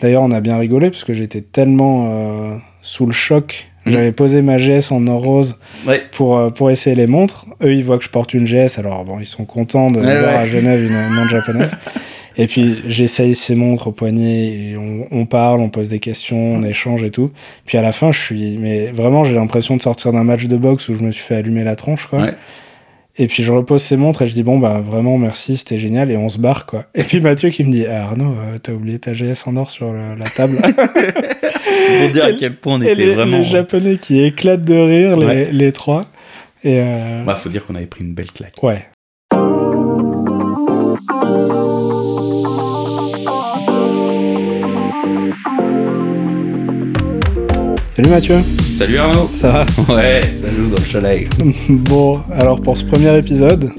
D'ailleurs, on a bien rigolé parce que j'étais tellement euh, sous le choc. Mhm. J'avais posé ma GS en or rose Ouais. pour, euh, pour essayer les montres. Eux, ils voient que je porte une GS. Alors, bon, ils sont contents de Ouais, voir ouais. à Genève une montre japonaise. Et puis, j'essaye ces montres au poignet. Et on, on parle, on pose des questions, on échange et tout. Puis à la fin, je suis. Mais vraiment, j'ai l'impression de sortir d'un match de boxe où je me suis fait allumer la tronche, quoi. Et puis je repose ces montres et je dis bon bah vraiment merci c'était génial et on se barre quoi. Et puis Mathieu qui me dit ah, Arnaud euh, t'as oublié ta GS en or sur le- la table. Pour dire à quel point on était les, vraiment. les japonais qui éclatent de rire les, les trois. Et euh, Bah, faut dire qu'on avait pris une belle claque. ouais. Salut Mathieu, Salut Arnaud ça va Ouais, ça joue dans le soleil. Bon, alors pour ce premier épisode,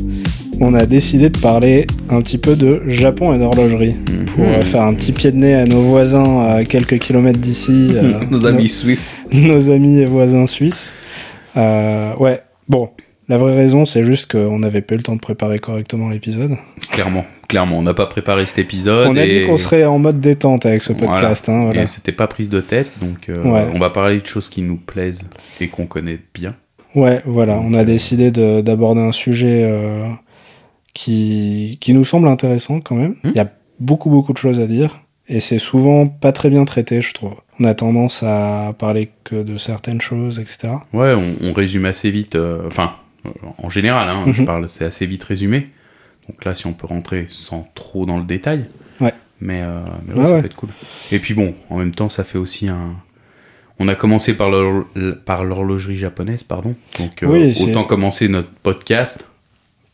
on a décidé de parler un petit peu de Japon et d'horlogerie. Pour Mhm. euh, faire un petit pied de nez à nos voisins à quelques kilomètres d'ici. euh, Nos amis suisses. nos amis et voisins suisses. Euh, ouais, bon, la vraie raison, c'est juste qu'on n'avait pas eu le temps de préparer correctement l'épisode. Clairement, clairement. On n'a pas préparé cet épisode. On a et... dit qu'on serait en mode détente avec ce Voilà. podcast. hein, voilà. Et c'était pas prise de tête, donc euh, Ouais. on va parler de choses qui nous plaisent et qu'on connaît bien. Ouais, voilà, on a euh, décidé de- d'aborder un sujet euh, qui, qui nous semble intéressant quand même. Hmm. Il y a beaucoup, beaucoup de choses à dire. Et c'est souvent pas très bien traité, je trouve. On a tendance à parler que de certaines choses, etc. Ouais, on, on résume assez vite. Enfin, euh, en général, hein, je Mhm. parle, c'est assez vite résumé. Donc là, si on peut rentrer sans trop dans le détail. Ouais. Mais, euh, mais ouais, ça ouais. peut être cool. Et puis bon, en même temps, ça fait aussi un. On a commencé par l'hor- par l'horlogerie japonaise, pardon. Donc euh, Oui, autant commencer notre podcast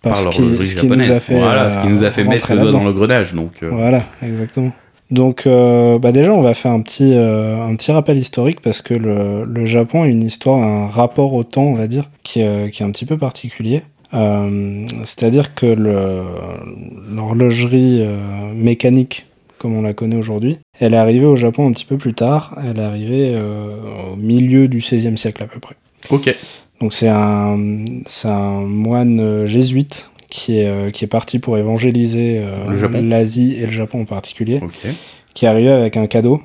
Parce par l'horlogerie ce qui nous japonaise. a fait, voilà, ce qui nous a euh, fait mettre le doigt dans le grenage. Donc euh, Voilà, exactement. Donc, euh, bah déjà, on va faire un petit, euh, un petit rappel historique parce que le, le Japon a une histoire, un rapport au temps, on va dire, qui, est- qui est un petit peu particulier. Euh, C'est-à-dire que l'horlogerie euh, mécanique, comme on la connaît aujourd'hui, elle est arrivée au Japon un petit peu plus tard. Elle est arrivée euh, au milieu du XVIe siècle à peu près. ok. Donc c'est un, un moine euh, jésuite qui est, euh, qui est parti pour évangéliser euh, l'Asie et le Japon en particulier, qui est arrivé avec un cadeau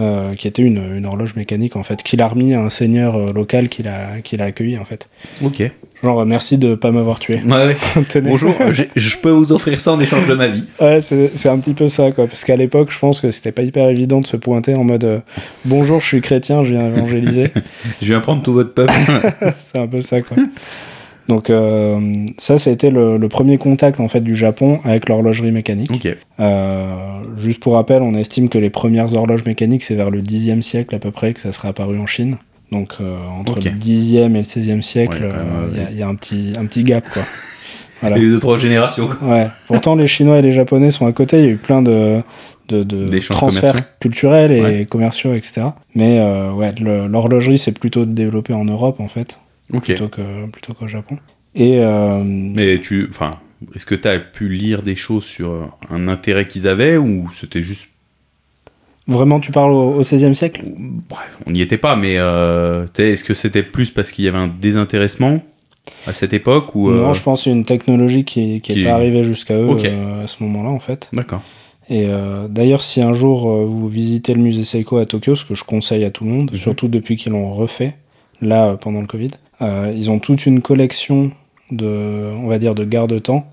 euh, qui était une, une horloge mécanique en fait, qu'il a remis à un seigneur euh, local qui l'a qui l'a accueilli en fait. Ok. Genre merci de pas m'avoir tué. Ouais, ouais. Tenez. Bonjour, je peux vous offrir ça en échange de ma vie. Ouais, c'est c'est un petit peu ça quoi, parce qu'à l'époque je pense que c'était pas hyper évident de se pointer en mode euh, bonjour je suis chrétien, je viens évangéliser. Je viens prendre tout votre peuple. c'est un peu ça quoi. Donc euh, ça, ça a été le, le premier contact en fait du Japon avec l'horlogerie mécanique. Euh, juste pour rappel, on estime que les premières horloges mécaniques c'est vers le 10e siècle à peu près que ça serait apparu en Chine. Donc euh, entre le 10e et le 16e siècle, il y a- ouais. il y, a un petit un petit gap quoi. Voilà. Il y a eu deux, trois générations. Ouais. Pourtant les Chinois et les Japonais sont à côté. Il y a eu plein de de, transferts culturels et Ouais. commerciaux, etc. Mais ouais, l'horlogerie c'est plutôt développé en Europe en fait Plutôt que plutôt qu'au Japon. Et euh, Mais tu. Enfin, est-ce que tu as pu lire des choses sur euh, un intérêt qu'ils avaient ou c'était juste. vraiment, tu parles au, XVIe siècle? Bref, on n'y était pas, mais euh, est-ce que c'était plus parce qu'il y avait un désintéressement à cette époque ou. euh, Non, je pense que c'est une technologie qui, qui est qui- pas arrivée jusqu'à eux euh, à ce moment-là en fait. D'accord. Et euh, d'ailleurs, si un jour euh, vous visitez le musée Seiko à Tokyo, ce que je conseille à tout le monde, Mhm. surtout depuis qu'ils l'ont refait là euh, pendant le Covid, ils ont toute une collection de, on va dire, de garde-temps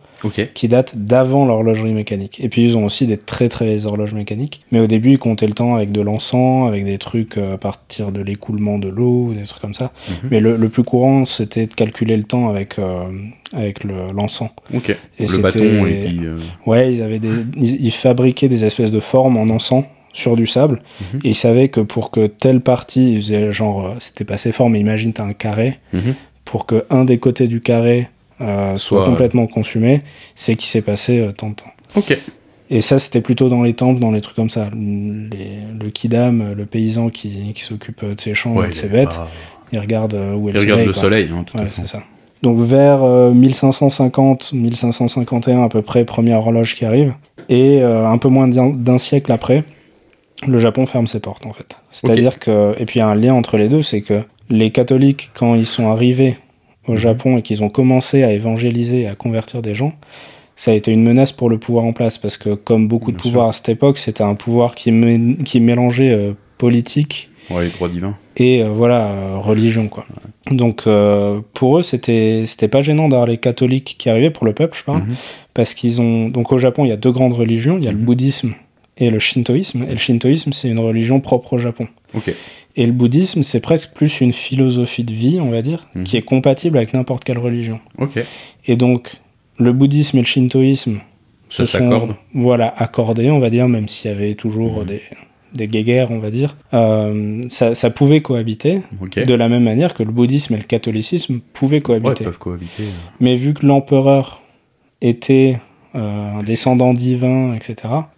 qui date d'avant l'horlogerie mécanique. Et puis ils ont aussi des très très vieilles horloges mécaniques. Mais au début, ils comptaient le temps avec de l'encens, avec des trucs euh, à partir de l'écoulement de l'eau, des trucs comme ça. Mhm. Mais le, le plus courant, c'était de calculer le temps avec, euh, avec le- l'encens. Ok. Et le bâton et puis. euh, ouais, ils, avaient des, ils, ils fabriquaient des espèces de formes en encens sur du sable. Mhm. Et ils savaient que pour que telle partie, ils faisaient genre, euh, c'était pas assez fort, mais imagine, t'as un carré. mhm. Pour que un des côtés du carré euh, soit complètement consumé, c'est qu'il s'est passé euh, tant de temps. Ok. Et ça, c'était plutôt dans les temples, dans les trucs comme ça. Les- le kidam, le paysan qui, qui s'occupe de ses champs Ouais, et de il ses bêtes, pas- il regarde où est Il le regarde soleil. le quoi. soleil, hein, de toute Ouais, c'est ça. Donc vers euh, 1550, 1551 à peu près, première horloge qui arrive. Et un peu moins d'un siècle après, le Japon ferme ses portes en fait. C'est-à-dire que... Et puis il y a un lien entre les deux, c'est que les catholiques, quand ils sont arrivés au Mhm. Japon et qu'ils ont commencé à évangéliser et à convertir des gens, ça a été une menace pour le pouvoir en place parce que comme beaucoup de pouvoirs à cette époque, c'était un pouvoir qui, qui mélangeait euh, politique Ouais, les droits divins. et euh, voilà euh, religion quoi. Donc pour eux c'était c'était pas gênant d'avoir les catholiques qui arrivaient pour le peuple je parle Mhm. parce qu'ils ont donc au Japon il y a deux grandes religions il y a le Mhm. bouddhisme et le shintoïsme et le shintoïsme c'est une religion propre au Japon et le bouddhisme c'est presque plus une philosophie de vie on va dire Mhm. qui est compatible avec n'importe quelle religion et donc le bouddhisme et le shintoïsme Ça se sont, voilà accordés on va dire même s'il y avait toujours Mhm. des des guéguerres on va dire Euh, ça, ça pouvait cohabiter de la même manière que le bouddhisme et le catholicisme pouvaient Ouais, cohabiter. ils peuvent cohabiter. Mais vu que l'empereur était un descendant divin, etc.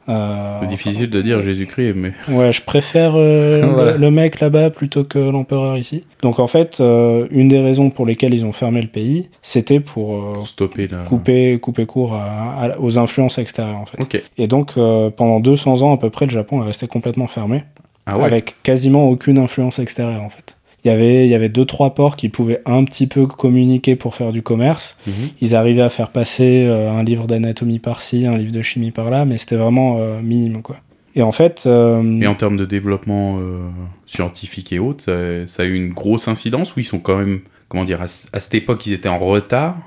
euh, C'est difficile de dire Jésus-Christ, mais. Ouais, je préfère euh, Voilà. le, mec là-bas plutôt que l'empereur ici. Donc en fait, euh, une des raisons pour lesquelles ils ont fermé le pays, c'était pour euh, Pour stopper la. couper, couper court à- à- aux influences extérieures en fait. Et donc euh, pendant 200 ans à peu près, le Japon est resté complètement fermé Ah ouais. avec quasiment aucune influence extérieure en fait. Il y avait, il y avait deux trois ports qui pouvaient un petit peu communiquer pour faire du commerce. Mhm. Ils arrivaient à faire passer euh, un livre d'anatomie par-ci, un livre de chimie par-là, mais c'était vraiment euh, minime quoi. Et en fait, euh, Et en termes de développement euh, scientifique et autres, ça, ça a eu une grosse incidence ou ils sont quand même, comment dire, à, ce- à cette époque, ils étaient en retard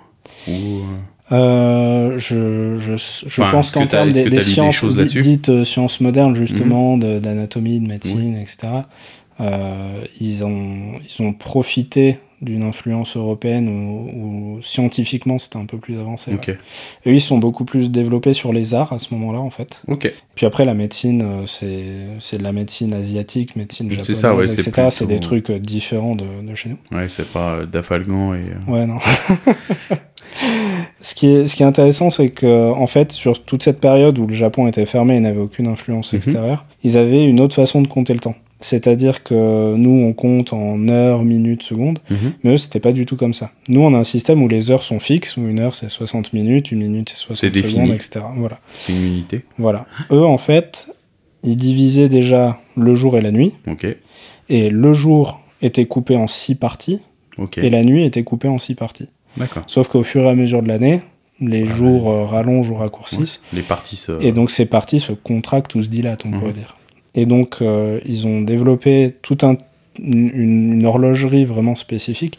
ou, euh, je, je, je Enfin, pense qu'en termes des, sciences Mhm. dites euh, sciences modernes justement, de- d'anatomie, de, médecine, etc. euh, ils ont ils ont profité d'une influence européenne où, où scientifiquement c'était un peu plus avancé. ouais. Ok. Eux, ils sont beaucoup plus développés sur les arts à ce moment-là, en fait. Puis après, la médecine, euh, c'est de la médecine asiatique, médecine japonaise, ça, ouais, c'est etc. C'est plutôt- des trucs euh, différents de, de chez nous. Ouais, c'est pas Dafalgan et. Ouais, non. ce, qui est, ce qui est intéressant, c'est que, en fait, sur toute cette période où le Japon était fermé et n'avait aucune influence Mhm. extérieure, ils avaient une autre façon de compter le temps. C'est-à-dire que nous, on compte en heures, minutes, secondes, mhm. mais eux, c'était pas du tout comme ça. Nous, on a un système où les heures sont fixes, où une heure, c'est 60 minutes, une minute, c'est 60 C'est défini. secondes, etc. Voilà. C'est une unité. Voilà. Eux, en fait, ils divisaient déjà le jour et la nuit, Ok. et le jour était coupé en six parties, Ok. et la nuit était coupée en six parties. D'accord. Sauf qu'au fur et à mesure de l'année, les jours euh, rallongent ou raccourcissent, Les parties se. et donc ces parties se contractent ou se dilatent, on Mhm. pourrait dire. Et donc, euh, ils ont développé toute un, une, une horlogerie vraiment spécifique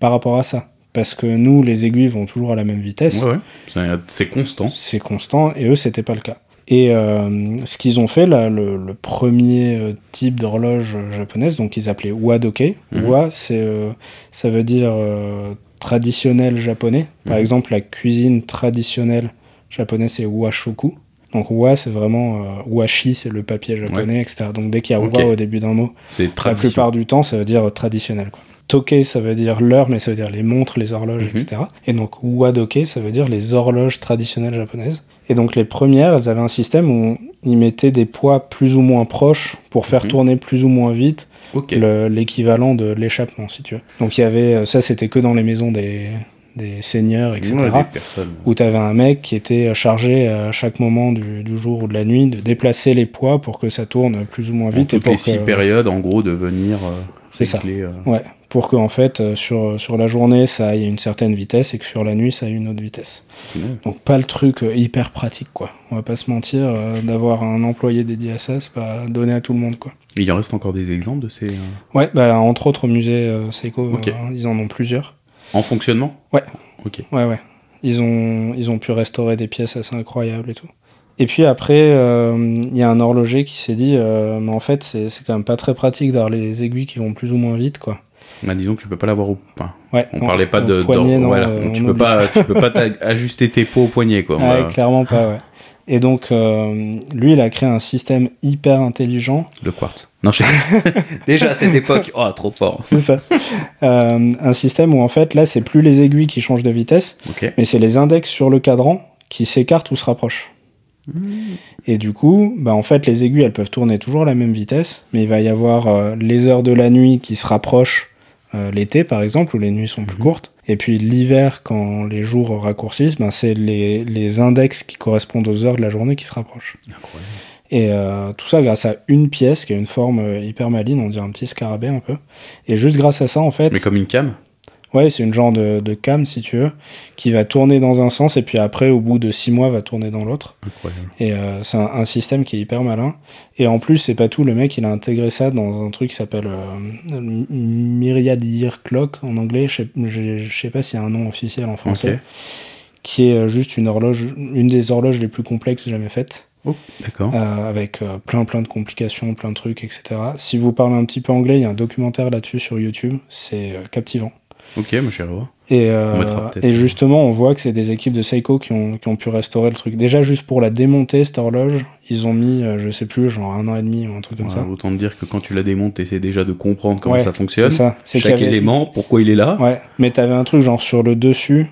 par rapport à ça. Parce que nous, les aiguilles vont toujours à la même vitesse. Ouais, ouais. C'est- constant. c'est constant et eux c'était pas le cas et euh, ce qu'ils ont fait là le, le premier euh, type d'horloge japonaise donc ils appelaient wadoke Mhm. wa c'est euh, ça veut dire euh, traditionnel japonais par Mhm. exemple la cuisine traditionnelle japonaise c'est washoku donc wa c'est vraiment euh, washi c'est le papier japonais etc donc dès qu'il y a wa au début d'un mot C'est la plupart du temps, ça veut dire traditionnel. Quoi. Toke, ça veut dire l'heure, mais ça veut dire les montres, les horloges, Mhm. etc. Et donc wadoke, ça veut dire les horloges traditionnelles japonaises. Et donc les premières, elles avaient un système où ils mettaient des poids plus ou moins proches pour faire Mhm. tourner plus ou moins vite l'équivalent de l'échappement, si tu veux. Donc il y avait, euh, ça c'était que dans les maisons des, des seigneurs, etc. Ouais, des personnes. Où tu avais un mec qui était chargé à chaque moment du, du jour ou de la nuit de déplacer les poids pour que ça tourne plus ou moins En vite. et toutes pour les six périodes, en gros, de venir euh, C'est ça. euh, Ouais, pour que en fait euh, sur, sur la journée ça aille à une certaine vitesse et que sur la nuit ça aille à une autre vitesse. Donc pas le truc euh, hyper pratique quoi. On va pas se mentir, euh, d'avoir un employé dédié à ça, c'est pas donné à tout le monde quoi. Il en reste encore des exemples de ces. euh, Ouais, bah entre autres au musée euh, Seiko, euh, ils en ont plusieurs. En fonctionnement Ouais. Ok. Ouais ouais. Ils ont, ils ont pu restaurer des pièces assez incroyables et tout. Et puis après, euh, il y a un horloger qui s'est dit, euh, mais en fait c'est quand même pas très pratique d'avoir les aiguilles qui vont plus ou moins vite quoi. Bah, disons que tu peux pas l'avoir au. Enfin, Ouais, on non, parlait pas de. poignet, non, voilà. euh, tu peux pas, tu peux pas ajuster tes pots au poignet, quoi. Ouais, clairement pas, ouais. Et donc, euh, lui, il a créé un système hyper intelligent. Le quartz. Non, je sais. Déjà à cette époque. Oh, trop fort. C'est ça. Euh, un système où, en fait, là, c'est plus les aiguilles qui changent de vitesse, mais c'est les index sur le cadran qui s'écartent ou se rapprochent. Et du coup, bah, en fait, les aiguilles, elles peuvent tourner toujours à la même vitesse, mais il va y avoir euh, les heures de la nuit qui se rapprochent euh, l'été, par exemple, où les nuits sont plus Mhm. courtes. Et puis l'hiver, quand les jours raccourcissent, ben, c'est les, les index qui correspondent aux heures de la journée qui se rapprochent. Incroyable. Et euh, tout ça grâce à une pièce qui a une forme euh, hyper maline, on dirait un petit scarabée un peu. Et juste grâce à ça, en fait. Mais comme une cam? Ouais, c'est une genre de, de cam, si tu veux, qui va tourner dans un sens et puis après, au bout de six mois, va tourner dans l'autre. Incroyable. Et euh, c'est un, un système qui est hyper malin. Et en plus, c'est pas tout, le mec, il a intégré ça dans un truc qui s'appelle euh, Myriad Year Clock en anglais. Je sais, je- sais pas s'il y a un nom officiel en français. Ok. Qui est euh, juste une horloge, une des horloges les plus complexes jamais faites. Oh, d'accord. euh, avec euh, plein plein de complications, plein de trucs, etc. Si vous parlez un petit peu anglais, il y a un documentaire là-dessus sur YouTube, c'est euh, captivant. Ok, moi j'irai voir. Et, euh, et justement, on voit que c'est des équipes de Seiko qui ont, qui ont pu restaurer le truc. Déjà, juste pour la démonter, cette horloge, ils ont mis, euh, je sais plus, genre un an et demi ou un truc comme Voilà, ça. autant te dire que quand tu la démontes, tu essaies déjà de comprendre comment Ouais, ça fonctionne. C'est ça. C'est Chaque avait- élément, pourquoi il est là. Ouais, mais t'avais un truc genre sur le dessus,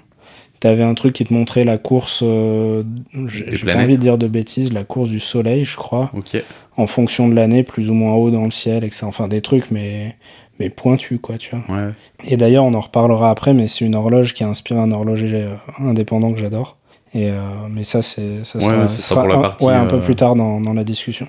t'avais un truc qui te montrait la course, euh, j'ai pas envie de dire de bêtises, la course du soleil, je crois, Ok. en fonction de l'année, plus ou moins haut dans le ciel, et que ça, enfin des trucs, mais, mais pointus, quoi, tu vois. Ouais. Et d'ailleurs, on en reparlera après, mais c'est une horloge qui a inspiré un horloger euh, indépendant que j'adore. Et euh, mais ça, c'est ça sera, ouais, ce sera pour la un, partie, ouais, un peu euh, plus tard dans, dans la discussion.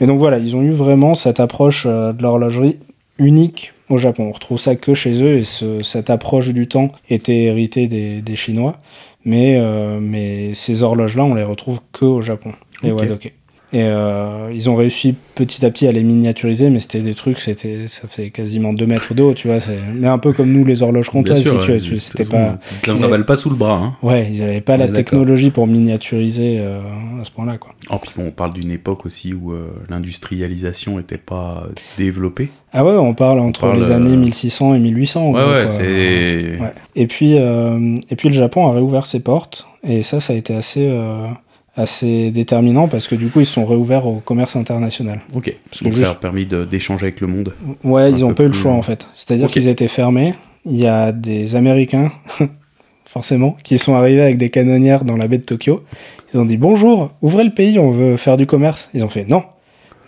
Mais donc voilà, ils ont eu vraiment cette approche de l'horlogerie unique au Japon. On retrouve ça que chez eux et ce- cette approche du temps était héritée des, des Chinois. Mais, euh, mais ces horloges-là, on les retrouve que au Japon, les Ok. Wadoke. Et euh, ils ont réussi petit à petit à les miniaturiser, mais c'était des trucs, c'était, ça fait quasiment 2 mètres de haut, tu vois. Mais un peu comme nous, les horloges Bien comptoises, si ouais, tu- C'était pas. Ils pas sous le bras. Hein. Ouais, ils n'avaient pas la technologie pour miniaturiser euh, à ce point-là, quoi. Oh, puis bon, on parle d'une époque aussi où euh, l'industrialisation n'était pas développée. Ah ouais, on parle entre parle, les années 1600 et 1800. en Ouais, ouais, c'est. Et puis, et puis le Japon a réouvert ses portes, et ça, ça a été assez, assez déterminant parce que du coup, ils sont réouverts au commerce international. Ok. Parce que Donc juste- ça a permis d'échanger avec le monde. Ouais, ils ont peu pas eu le choix en fait. C'est-à-dire qu'ils étaient fermés. Il y a des Américains, forcément, qui sont arrivés avec des canonnières dans la baie de Tokyo. Ils ont dit bonjour, ouvrez le pays, on veut faire du commerce. Ils ont fait non.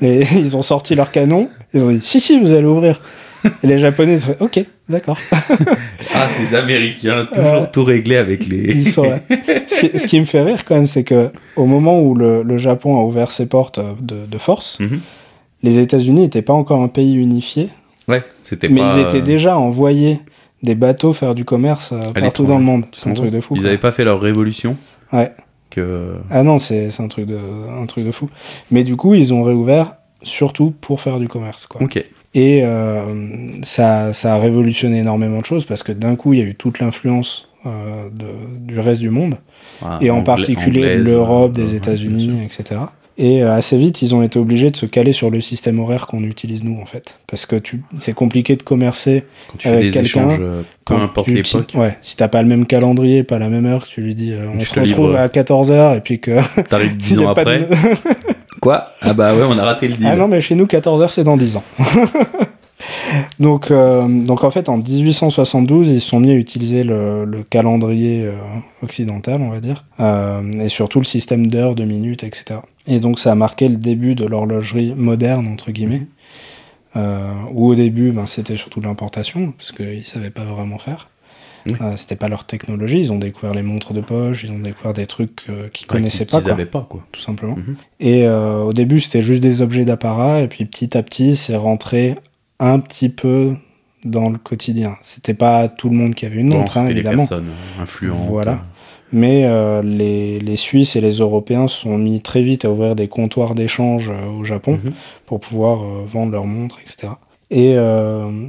Les- ils ont sorti leur canon. Ils ont dit si si, vous allez ouvrir. Et les Japonais ils ont fait ok, d'accord. Ah, ces Américains, toujours Euh, tout réglé avec les. Ils sont là. Ce qui, ce qui me fait rire quand même, c'est que au moment où le, le Japon a ouvert ses portes euh, de, de force, Mhm. les États-Unis n'étaient pas encore un pays unifié. Ouais, c'était Mais pas. ils étaient déjà envoyés des bateaux faire du commerce euh, partout dans le monde. C'est un truc de fou. Ils n'avaient pas fait leur révolution. Ouais. Que. Ah non, c'est c'est un truc de un truc de fou. Mais du coup, ils ont réouvert surtout pour faire du commerce. Quoi. Ok. Et euh, ça, ça a révolutionné énormément de choses parce que d'un coup, il y a eu toute l'influence euh, du reste du monde, et en particulier l'Europe, euh, des États-Unis, etc. Et assez vite, ils ont été obligés de se caler sur le système horaire qu'on utilise nous, en fait. Parce que c'est compliqué de commercer. Quand tu avec fais des quelqu'un, peu Quand importe l'époque, Ouais, si t'as pas le même calendrier, pas la même heure, tu lui dis euh, on Je se retrouve livre. à 14h et puis que. t'arrives il 10 y a ans pas de- après. Quoi Ah bah ouais, on a raté le deal. ah non, mais chez nous, 14h c'est dans 10 ans. donc, euh, donc en fait, en 1872, ils sont mis à utiliser le, le calendrier euh, occidental, on va dire, euh, et surtout le système d'heures, de minutes, etc. Et donc ça a marqué le début de l'horlogerie moderne, entre guillemets, où au début, ben, c'était surtout de l'importation, parce qu'ils savaient pas vraiment faire. Oui. Euh, c'était pas leur technologie, ils ont découvert les montres de poche, ils ont découvert des trucs euh, qu'ils Ouais, connaissaient pas, qu'ils quoi, avaient pas, quoi. tout simplement. Mhm. Et euh, au début, c'était juste des objets d'apparat, et puis petit à petit, c'est rentré un petit peu dans le quotidien. C'était pas tout le monde qui avait une Bon, montre, hein, c'était les évidemment. personnes influentes. Voilà. euh, Mais les, les Suisses et les Européens se sont mis très vite à ouvrir des comptoirs d'échange au Japon mhm. pour pouvoir vendre leurs montres, etc. Et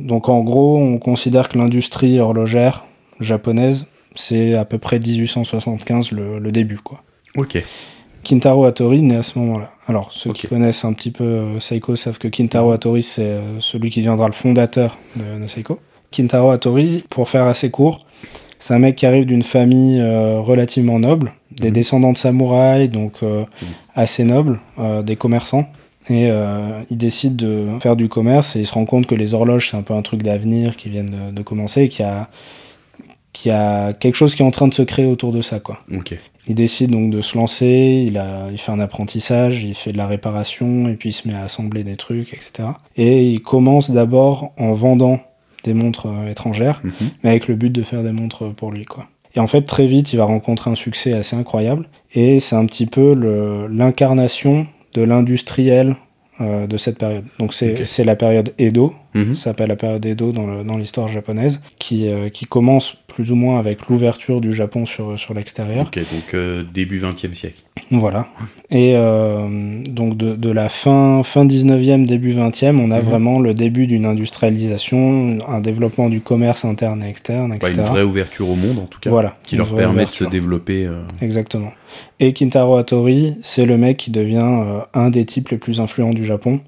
donc en gros, on considère que l'industrie horlogère japonaise, c'est à peu près 1875 le, le début, quoi. Ok. Kintaro Hattori naît à ce moment-là. Alors, ceux qui connaissent un petit peu euh, Seiko savent que Kintaro Hattori, c'est euh, celui qui deviendra le fondateur de, de Seiko. Kintaro Hattori, pour faire assez court, c'est un mec qui arrive d'une famille euh, relativement noble, des Mhm. descendants de samouraïs, donc euh, Mhm. assez nobles, euh, des commerçants. Et il décide de faire du commerce et il se rend compte que les horloges, c'est un peu un truc d'avenir qui vient de, de commencer et qu'il y a, qu'il y a quelque chose qui est en train de se créer autour de ça, quoi. Il décide donc de se lancer, il, a, il fait un apprentissage, il fait de la réparation, et puis il se met à assembler des trucs, etc. Et il commence d'abord en vendant des montres euh, étrangères, Mhm. mais avec le but de faire des montres pour lui, quoi. Et en fait, très vite, il va rencontrer un succès assez incroyable, et c'est un petit peu l'incarnation de l'industriel euh, de cette période. Donc c'est la période Edo, Mhm. Ça s'appelle la période Edo dans l'histoire japonaise, qui, euh, qui commence plus ou moins avec l'ouverture du Japon sur, sur l'extérieur. Ok, donc euh, début 20e siècle. Voilà. Et donc de, de la fin, fin 19e, début 20e, on a Mhm. vraiment le début d'une industrialisation, un développement du commerce interne et externe, Bah, etc. une vraie ouverture au monde en tout cas, Voilà. qui leur permet de se développer. Exactement. Et Kintaro Hattori, c'est le mec qui devient euh, un des types les plus influents du Japon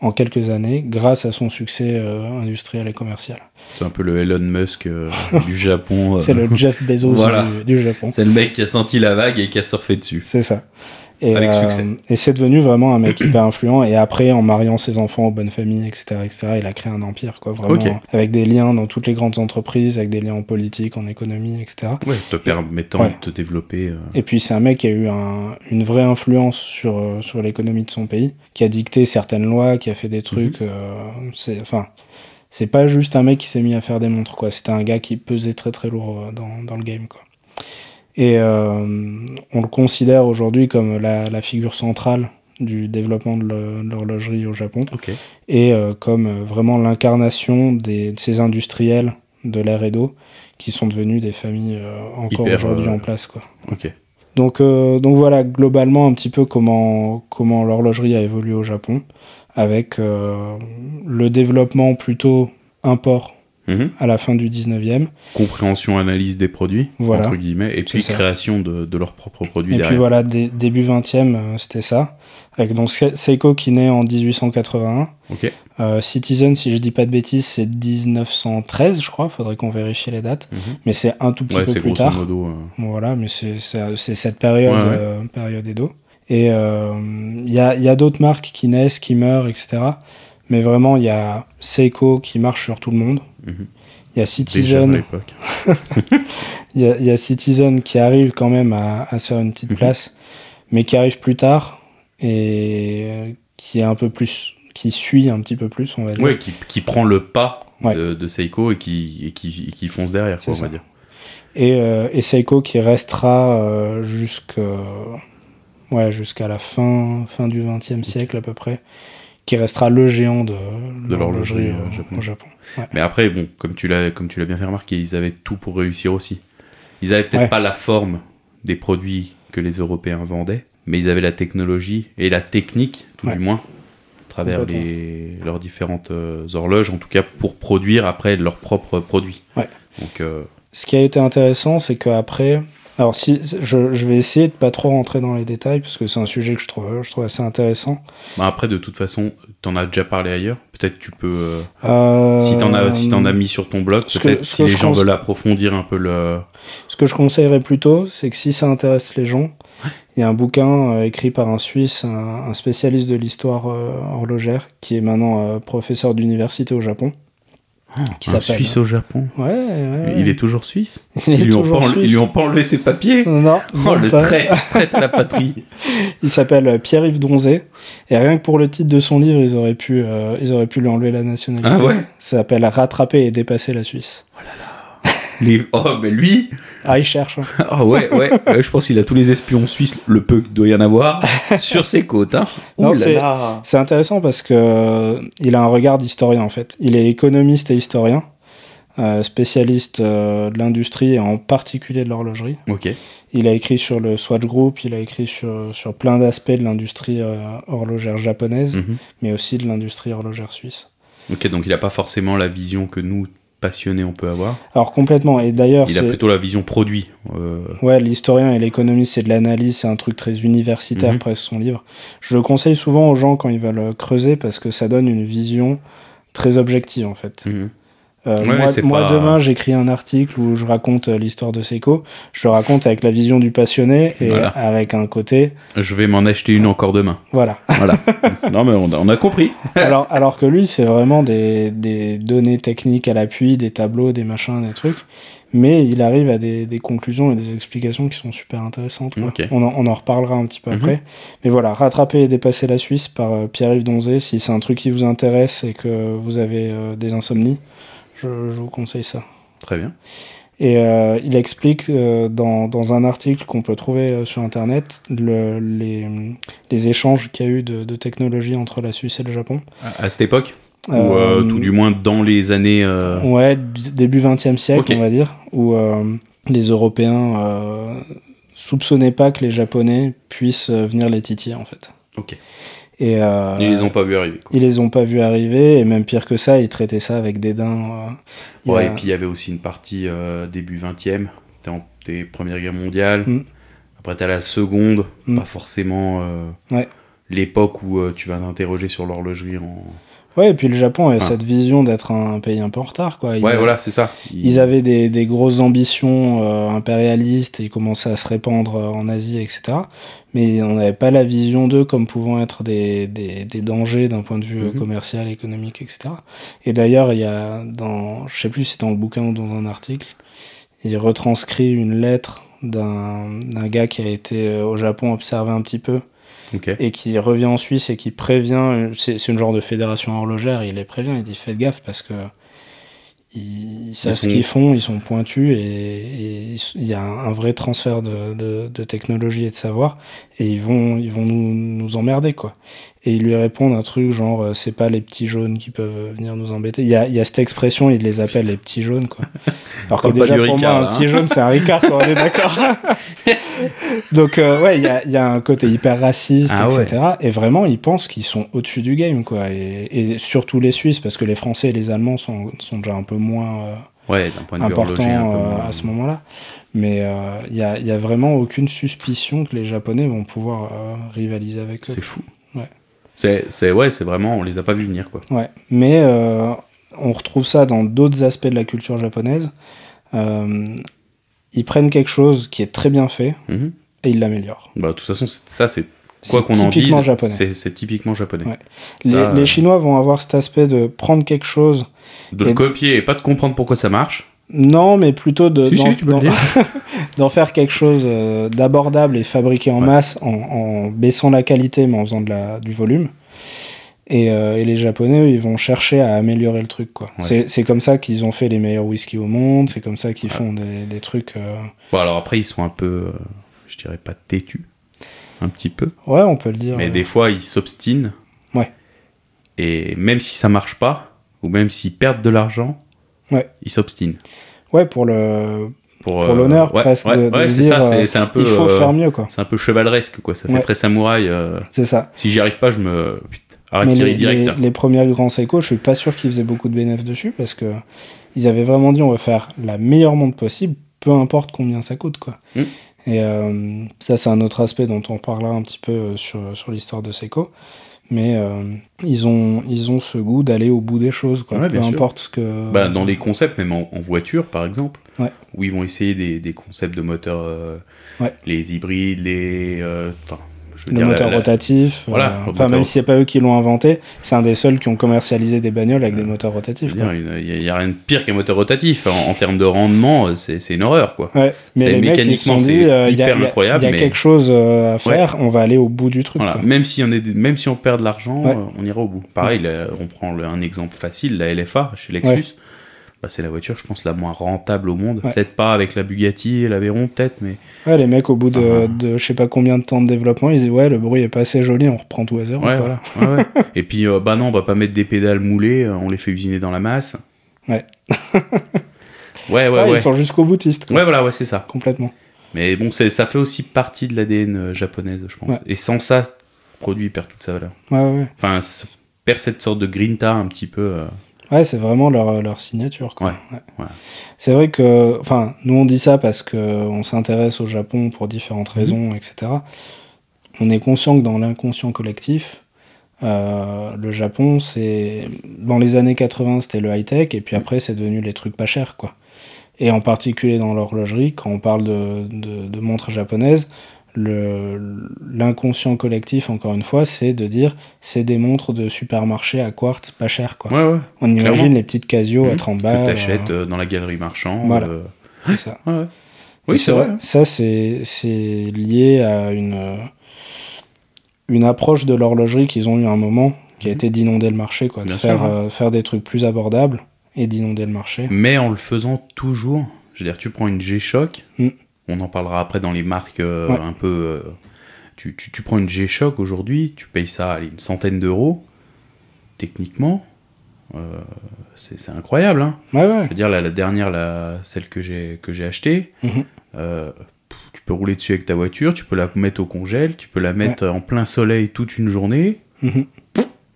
en quelques années, grâce à son succès euh, industriel et commercial. C'est un peu le Elon Musk euh, du Japon. C'est le Jeff Bezos Voilà. du, du Japon. C'est le mec qui a senti la vague et qui a surfé dessus. C'est ça. Et, Avec euh, et c'est devenu vraiment un mec hyper influent. Et après, en mariant ses enfants aux bonnes familles, etc., etc., il a créé un empire, quoi. Vraiment, avec des liens dans toutes les grandes entreprises, avec des liens en politique, en économie, etc. Ouais, te permettant Ouais. de te développer. euh, Et puis c'est un mec qui a eu un- une vraie influence sur, euh, sur l'économie de son pays, qui a dicté certaines lois, qui a fait des trucs. euh, c'est enfin, c'est pas juste un mec qui s'est mis à faire des montres, quoi. C'était un gars qui pesait très très lourd dans, dans le game, quoi. Et euh, on le considère aujourd'hui comme la, la figure centrale du développement de l'horlogerie au Japon. Et euh, comme euh, vraiment l'incarnation de ces industriels de l'ère Edo qui sont devenus des familles encore aujourd'hui en place, quoi. Donc, euh, donc voilà, globalement, un petit peu comment, comment l'horlogerie a évolué au Japon, avec euh, le développement plutôt import Mhm. à la fin du 19e. Compréhension, analyse des produits, Voilà. entre guillemets, et puis ça. création de, de leurs propres produits Et derrière. puis voilà, dé- début 20e, euh, c'était ça. Avec donc Se- Seiko qui naît en 1881. Ok. Euh, Citizen, si je dis pas de bêtises, c'est 1913, je crois. Faudrait qu'on vérifie les dates. Mhm. Mais c'est un tout petit Ouais, peu plus grosso tard. modo. euh, Voilà, mais c'est cette période, Ouais, ouais. euh, période Edo. Et il y a, il y a d'autres marques qui naissent, qui meurent, etc. Mais vraiment, il y a Seiko qui marche sur tout le monde. Il y a Citizen, il y a, il y a Citizen qui arrive quand même à, à se faire une petite Mhm. place, mais qui arrive plus tard et qui est un peu plus, qui suit un petit peu plus, on va dire. Ouais, qui, qui prend le pas Ouais. de, de Seiko et qui, et qui, et qui fonce derrière, quoi, on va dire. Et, euh, et Seiko qui restera euh, jusque- ouais, jusqu'à la fin, fin du XXe siècle à peu près, qui restera le géant de, De l'horlogerie, l'horlogerie euh, au- Japon. Ouais. Mais après, bon, comme tu l'as, comme tu l'as bien fait remarquer, ils avaient tout pour réussir aussi. Ils avaient peut-être Ouais. pas la forme des produits que les Européens vendaient, mais ils avaient la technologie et la technique, tout Ouais. du moins, à travers les, leurs différentes euh, horloges, en tout cas pour produire après leurs propres produits. Donc, euh, Ce qui a été intéressant, c'est qu'après, alors si je, je vais essayer de pas trop rentrer dans les détails parce que c'est un sujet que je trouve, je trouve assez intéressant. bah après, de toute façon, t'en as déjà parlé ailleurs. Peut-être tu peux, euh, si t'en as, si t'en as mis sur ton blog, peut-être si les gens veulent approfondir un peu le. Ce que je conseillerais plutôt, c'est que si ça intéresse les gens, il y a un bouquin euh, écrit par un Suisse, un, un spécialiste de l'histoire euh, horlogère, qui est maintenant euh, professeur d'université au Japon. Qui un Suisse au Japon. Ouais, ouais. Il est toujours suisse. Il Ils lui, ont toujours pas enle- suisse. ils lui ont pas enlevé ses papiers. Non, Oh, le trait, traite à la patrie. Il s'appelle euh, Pierre-Yves Donzé. Et rien que pour le titre de son livre, ils auraient pu, euh, ils auraient pu lui enlever la nationalité. Ah ouais Ça s'appelle Rattraper et dépasser la Suisse. Les- Oh, mais lui, Ah, il cherche. hein. ah ouais, ouais, ouais, je pense qu'il a tous les espions suisses, le peu qu'il doit y en avoir, sur ses côtes. Hein. C'est- intéressant parce que euh, il a un regard d'historien en fait. Il est économiste et historien, euh, spécialiste euh, de l'industrie et en particulier de l'horlogerie. Ok, Il a écrit sur le Swatch Group, il a écrit sur, sur plein d'aspects de l'industrie euh, horlogère japonaise, Mhm. mais aussi de l'industrie horlogère suisse. ok, donc il a pas forcément la vision que nous, passionnés, on peut avoir. Alors complètement, et d'ailleurs, Il a plutôt la vision produit. euh, Ouais, l'historien et l'économiste, c'est de l'analyse, c'est un truc très universitaire Mhm. presque son livre. Je le conseille souvent aux gens quand ils veulent creuser parce que ça donne une vision très objective en fait. mhm. Euh, Ouais, moi, c'est moi, pas- demain, j'écris un article où je raconte euh, l'histoire de Seiko. Je le raconte avec la vision du passionné et Voilà. avec un côté. Je vais m'en acheter une encore demain. Voilà. Voilà. non, mais on a, on a compris. alors, alors que lui, c'est vraiment des, des données techniques à l'appui, des tableaux, des machins, des trucs. Mais il arrive à des, des conclusions et des explications qui sont super intéressantes. On, en, on en reparlera un petit peu Mhm. après. Mais voilà, rattraper et dépasser la Suisse par euh, Pierre-Yves Donzé, si c'est un truc qui vous intéresse et que vous avez euh, des insomnies, je, je vous conseille ça. Très bien. Et euh, il explique euh, dans, dans un article qu'on peut trouver euh, sur Internet le- les, les échanges qu'il y a eu de, de technologie entre la Suisse et le Japon. À, à cette époque Ou tout du moins dans les années. Ouais, début 20e siècle, on va dire, où les Européens soupçonnaient pas que les Japonais puissent venir les titiller, en fait. Ok. Et, euh, Ils les ont pas vu arriver. quoi. ils les ont pas vus arriver, et même pire que ça, ils traitaient ça avec dédain. euh. Ouais, a- et puis il y avait aussi une partie euh, début 20e. T'es en Première Guerre mondiale. Mm. Après, t'as la Seconde. Mm. Pas forcément euh, Ouais. l'époque où euh, tu vas t'interroger sur l'horlogerie. En... Ouais, et puis le Japon avait Ah. cette vision d'être un pays un peu en retard, quoi. Ils Ouais, avaient- voilà, c'est ça. Ils avaient des, des grosses ambitions impérialistes et ils commençaient à se répandre en Asie, etc. Mais on n'avait pas la vision d'eux comme pouvant être des, des, des dangers d'un point de vue euh, Mhm. commercial, économique, etc. Et d'ailleurs, il y a dans, je sais plus si c'est dans le bouquin ou dans un article, il retranscrit une lettre d'un gars qui a été euh, au Japon observer un petit peu et qui revient en Suisse et qui prévient, c'est c'est une genre de fédération horlogère, il les prévient, il dit faites gaffe parce que ils, ils savent Ils ce qu'ils font, ils sont pointus et, il y a un, un vrai transfert de, de, de technologie et de savoir et ils vont, ils vont nous, nous emmerder quoi. Et ils lui répondent un truc genre euh, c'est pas les petits jaunes qui peuvent venir nous embêter. Il y a, il y a cette expression, ils les appellent les petits jaunes quoi. Alors que déjà pour Ricard, moi un hein. petit jaune c'est un Ricard quoi, on est d'accord. Donc euh, ouais, il y a, il y a un côté hyper raciste, Ah ouais. etc. Et vraiment, ils pensent qu'ils sont au-dessus du game, quoi. Et, et surtout les Suisses, parce que les Français et les Allemands sont, sont déjà un peu moins euh, Ouais, point de importants euh, moins- à ce moment-là. Mais euh, il y, a, il y a vraiment aucune suspicion que les Japonais vont pouvoir euh, rivaliser avec eux. C'est fou. C'est, c'est, ouais, c'est vraiment, on les a pas vus venir, quoi. Ouais. Mais euh, on retrouve ça dans d'autres aspects de la culture japonaise. Euh, ils prennent quelque chose qui est très bien fait Mhm. et ils l'améliorent. Bah, de toute façon, ça, c'est quoi qu'on en dise, c'est, typiquement japonais. Ouais. Ça, les, euh, les Chinois vont avoir cet aspect de prendre quelque chose De le copier et pas de comprendre pourquoi ça marche. Non, mais plutôt de Si, d'en- faire quelque chose euh, d'abordable et fabriqué en Ouais. masse en, en baissant la qualité mais en faisant de la, du volume. Et, euh, et les Japonais, eux, ils vont chercher à améliorer le truc. quoi. Ouais. C'est- C'est comme ça qu'ils ont fait les meilleurs whisky au monde, c'est comme ça qu'ils font des, des trucs... euh, Bon, alors après, ils sont un peu, euh, je dirais pas têtus, un petit peu. Ouais, on peut le dire. Mais des fois, ils s'obstinent. Ouais. Et même si ça marche pas, ou même s'ils perdent de l'argent, Ouais. ils s'obstinent. Ouais, pour le Pour, pour euh, l'honneur ouais, presque ouais, de, de ouais, c'est dire ça, c'est, euh, c'est un peu. il faut euh, faire mieux, quoi. C'est un peu chevaleresque, quoi. Ça fait très samouraï. euh, C'est ça. si j'y arrive pas, je me. Putain, Mais les, direct. les, hein. les premiers grands Seiko, je suis pas sûr qu'ils faisaient beaucoup de bénéfices dessus parce que ils avaient vraiment dit on va faire la meilleure montre possible, peu importe combien ça coûte quoi. Mm. Et ça c'est un autre aspect dont on parlera un petit peu sur, sur l'histoire de Seiko. Mais euh, ils, ont, ils ont ce goût d'aller au bout des choses, quoi. Ouais, peu sûr. importe ce que. Bah, dans les concepts, même en, en voiture par exemple, Ouais. où ils vont essayer des, des concepts de moteurs, euh, Ouais. les hybrides, les. euh, Enfin, je le dire, la- moteur la- rotatif. Voilà, euh, enfin, moteur- même si c'est pas eux qui l'ont inventé, c'est un des seuls qui ont commercialisé des bagnoles avec des moteurs je rotatifs. Il n'y a, rien de pire qu'un moteur rotatif. En, en termes de rendement, euh, c'est une horreur, quoi. Ouais, mais C'est- les mécaniquement, c'est euh, hyper y a- incroyable, il y a mais- quelque chose euh, à faire, on va aller au bout du truc. Voilà. quoi. Même, si on est, même si on perd de l'argent, Ouais. euh, on ira au bout. Pareil, là, on prend le- un exemple facile, la LFA chez Lexus. Bah, c'est la voiture, je pense, la moins rentable au monde. Ouais. Peut-être pas avec la Bugatti et l'Aveyron, peut-être, mais Ouais, les mecs, au bout de, Ah. de je sais pas combien de temps de développement, ils disent ouais, le bruit est pas assez joli, on reprend tout à zéro. Ouais, voilà. ouais, ouais. Et puis, euh, bah non, on va pas mettre des pédales moulées, euh, on les fait usiner dans la masse. Ouais. ouais, ouais. Ils sont jusqu'au boutiste. quoi. Ouais, voilà, ouais, c'est ça. Complètement. Mais bon, ça fait aussi partie de l'ADN euh, japonaise, je pense. Et sans ça, le produit perd toute sa valeur. Ouais, ouais. Enfin, perd cette sorte de grinta un petit peu. euh, Ouais, c'est vraiment leur, leur signature. Quoi. Ouais, ouais. C'est vrai que, enfin, nous on dit ça parce que on s'intéresse au Japon pour différentes Mhm. raisons, etc. On est conscient que dans l'inconscient collectif, euh, le Japon, c'est dans les années 80, c'était le high tech, et puis après, c'est devenu les trucs pas chers, quoi. Et en particulier dans l'horlogerie, quand on parle de, de, de montres japonaises, l'inconscient collectif, encore une fois, c'est de dire c'est des montres de supermarché à quartz pas cher, quoi. Ouais, ouais. On imagine clairement. les petites Casio à Mhm. 30 Que balles. t'achètes euh, euh, dans la galerie marchande. Voilà. euh, c'est ça. ouais, Oui, c'est vrai. Ça, c'est lié à une, euh, une approche de l'horlogerie qu'ils ont eu à un moment, qui a Mhm. été d'inonder le marché, quoi, de faire, hein. euh, faire des trucs plus abordables et d'inonder le marché. Mais en le faisant toujours, je veux dire, tu prends une G-Shock, Mm. On en parlera après dans les marques euh, Ouais. un peu. euh, tu, tu, tu prends une G-Shock aujourd'hui, tu payes ça allez, une centaine d'euros. Techniquement, euh, c'est c'est incroyable. Hein. Ouais, ouais. Je veux dire, la, la dernière, la, celle que j'ai que j'ai achetée, Mhm. euh, tu peux rouler dessus avec ta voiture, tu peux la mettre au congèle, tu peux la mettre en plein soleil toute une journée, Mhm.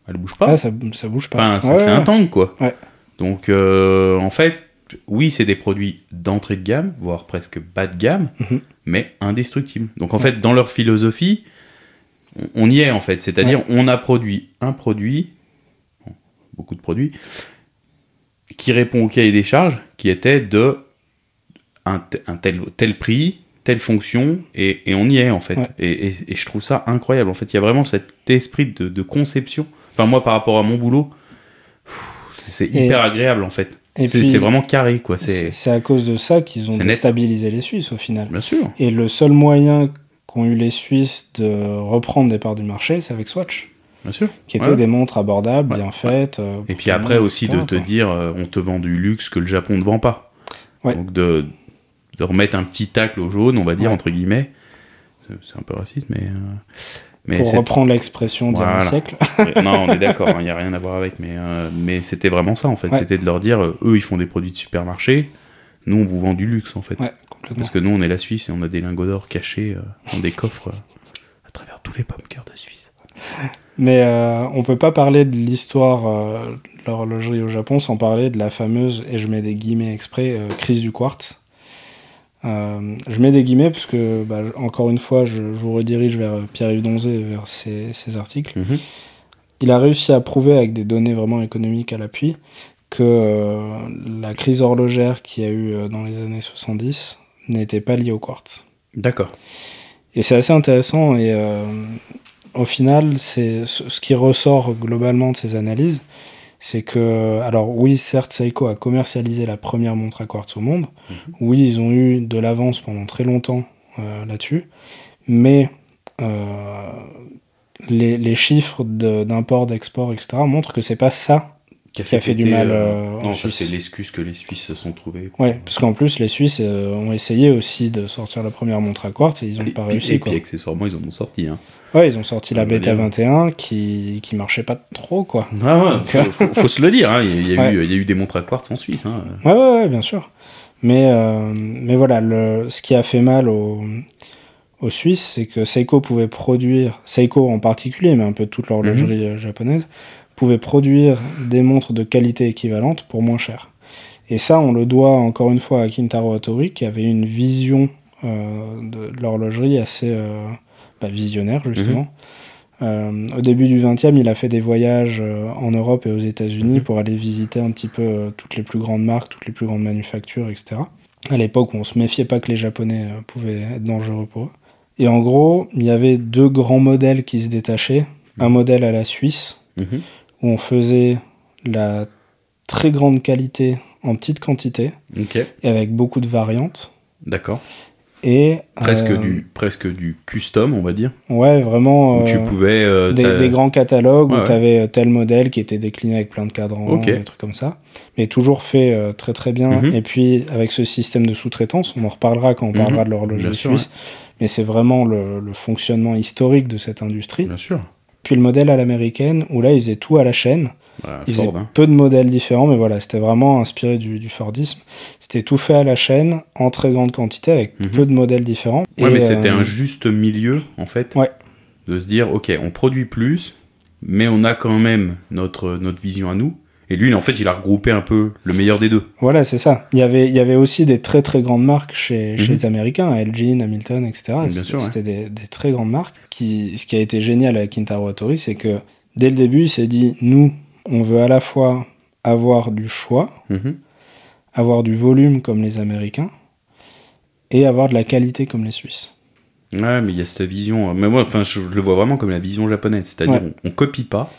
elle bouge pas. Ah, ça, ça bouge pas. Enfin, c'est un tank, quoi. Donc, en fait, oui, c'est des produits d'entrée de gamme, voire presque bas de gamme, Mhm. mais indestructibles. Donc, en fait, dans leur philosophie, on, y est, en fait. C'est-à-dire, on a produit un produit, beaucoup de produits, qui répond au cahier des charges, qui était de un, te- un tel, tel prix, telle fonction, et, et on y est, en fait. Ouais. Et, et- et je trouve ça incroyable. En fait, il y a vraiment cet esprit de, de conception. Enfin, moi, par rapport à mon boulot, c'est hyper agréable, en fait. C'est vraiment carré, quoi. c'est à cause de ça qu'ils ont net. déstabilisé les Suisses au final. bien sûr. Et le seul moyen qu'ont eu les Suisses de reprendre des parts du marché, c'est avec Swatch, Bien sûr. qui étaient Ouais. des montres abordables, Ouais, bien faites. euh, Et puis après aussi etc., de te quoi. dire, euh, on te vend du luxe que le Japon ne vend pas. Ouais. Donc de, de remettre un petit tacle au jaune, on va dire, entre guillemets. C'est- C'est un peu raciste, mais. euh, mais Pour reprendre l'expression d'il y a un Voilà. siècle. Non, on est d'accord, il n'y a rien à voir avec, mais, euh, mais c'était vraiment ça en fait. Ouais. C'était de leur dire, euh, eux ils font des produits de supermarché, nous on vous vend du luxe en fait. Ouais. Parce que nous on est la Suisse et on a des lingots d'or cachés euh, dans des coffres euh, à travers tous les pommes cœur de Suisse. Mais on peut pas parler de l'histoire de l'horlogerie au Japon sans parler de la fameuse, et je mets des guillemets exprès, crise du quartz. Euh, je mets des guillemets parce que, bah, encore une fois, je, je vous redirige vers euh, Pierre-Yves Donzé, vers ses, ses articles. Mhm. Il a réussi à prouver avec des données vraiment économiques à l'appui que euh, la crise horlogère qu'il y a eu euh, dans les années 70 n'était pas liée au quartz. D'accord. Et c'est assez intéressant et au final, c'est ce ce qui ressort globalement de ces analyses, c'est que, alors oui, certes, Seiko a commercialisé la première montre à quartz au monde. Oui, ils ont eu de l'avance pendant très longtemps euh, là-dessus, mais euh, les, les chiffres de- d'import, d'export, etc. montrent que c'est pas ça. Qui a fait du péter, mal, euh, euh, en non, ça c'est l'excuse que les Suisses se sont trouvés. Ouais, parce qu'en plus, les Suisses euh, ont essayé aussi de sortir la première montre à quartz et ils n'ont pas réussi. et quoi. puis accessoirement ils en ont sorti. Hein. Ouais, ils ont sorti la Beta dire. 21 qui, qui marchait pas trop, quoi. Ah ouais, faut, faut- faut se le dire, hein, il y a, Ouais. eu, il y a eu des montres à quartz en Suisse. Hein. Ouais, ouais, ouais, bien sûr. Mais, euh, mais voilà, le, ce qui a fait mal aux, aux Suisses, c'est que Seiko pouvait produire, Seiko en particulier, mais un peu toute l'horlogerie euh, japonaise, pouvait produire des montres de qualité équivalente pour moins cher. Et ça, on le doit encore une fois à Kintaro Hattori, qui avait une vision euh, de, de l'horlogerie assez euh, bah, visionnaire, justement. Euh, au début du 20e, il a fait des voyages en Europe et aux États-Unis Mhm. pour aller visiter un petit peu toutes les plus grandes marques, toutes les plus grandes manufactures, etc. À l'époque où on se méfiait pas que les Japonais pouvaient être dangereux pour eux. Et en gros, il y avait deux grands modèles qui se détachaient. Un modèle à la Suisse, Mhm. Où on faisait la très grande qualité en petite quantité et avec beaucoup de variantes. d'accord. Et Presque, euh, du, presque du custom, on va dire. Ouais, vraiment. Où tu euh, pouvais. euh, des, grands catalogues Ouais, où ouais. tu avais tel modèle qui était décliné avec plein de cadrans, Ok. des trucs comme ça. Mais toujours fait très très bien. Mhm. Et puis avec ce système de sous-traitance, on en reparlera quand on Mhm. parlera de l'horlogerie sûr, suisse. Mais c'est vraiment le, le fonctionnement historique de cette industrie. Bien sûr. Le modèle à l'américaine, où là ils faisaient tout à la chaîne. Voilà, Ils Ford, faisaient hein. peu de modèles différents, mais voilà, c'était vraiment inspiré du, du Fordisme. C'était tout fait à la chaîne, en très grande quantité, avec Mhm. peu de modèles différents. Ouais, Et, mais c'était euh, un juste milieu, en fait. Ouais. De se dire, ok, on produit plus, mais on a quand même notre, notre vision à nous. Et lui, en fait, il a regroupé un peu le meilleur des deux. Voilà, c'est ça. Il y, avait, il y avait aussi des très très grandes marques chez, chez Mhm. les Américains, Elgin, Hamilton, etc. Bien C'était- sûr, ouais. C'était des, des très grandes marques. Qui, ce qui a été génial avec Kintaro Hattori, c'est que dès le début, il s'est dit, nous, on veut à la fois avoir du choix, Mhm. avoir du volume comme les Américains, et avoir de la qualité comme les Suisses. Ouais, mais il y a cette vision. euh, Mais moi, enfin, je, je le vois vraiment comme la vision japonaise. C'est-à-dire, Ouais. on, on copie pas.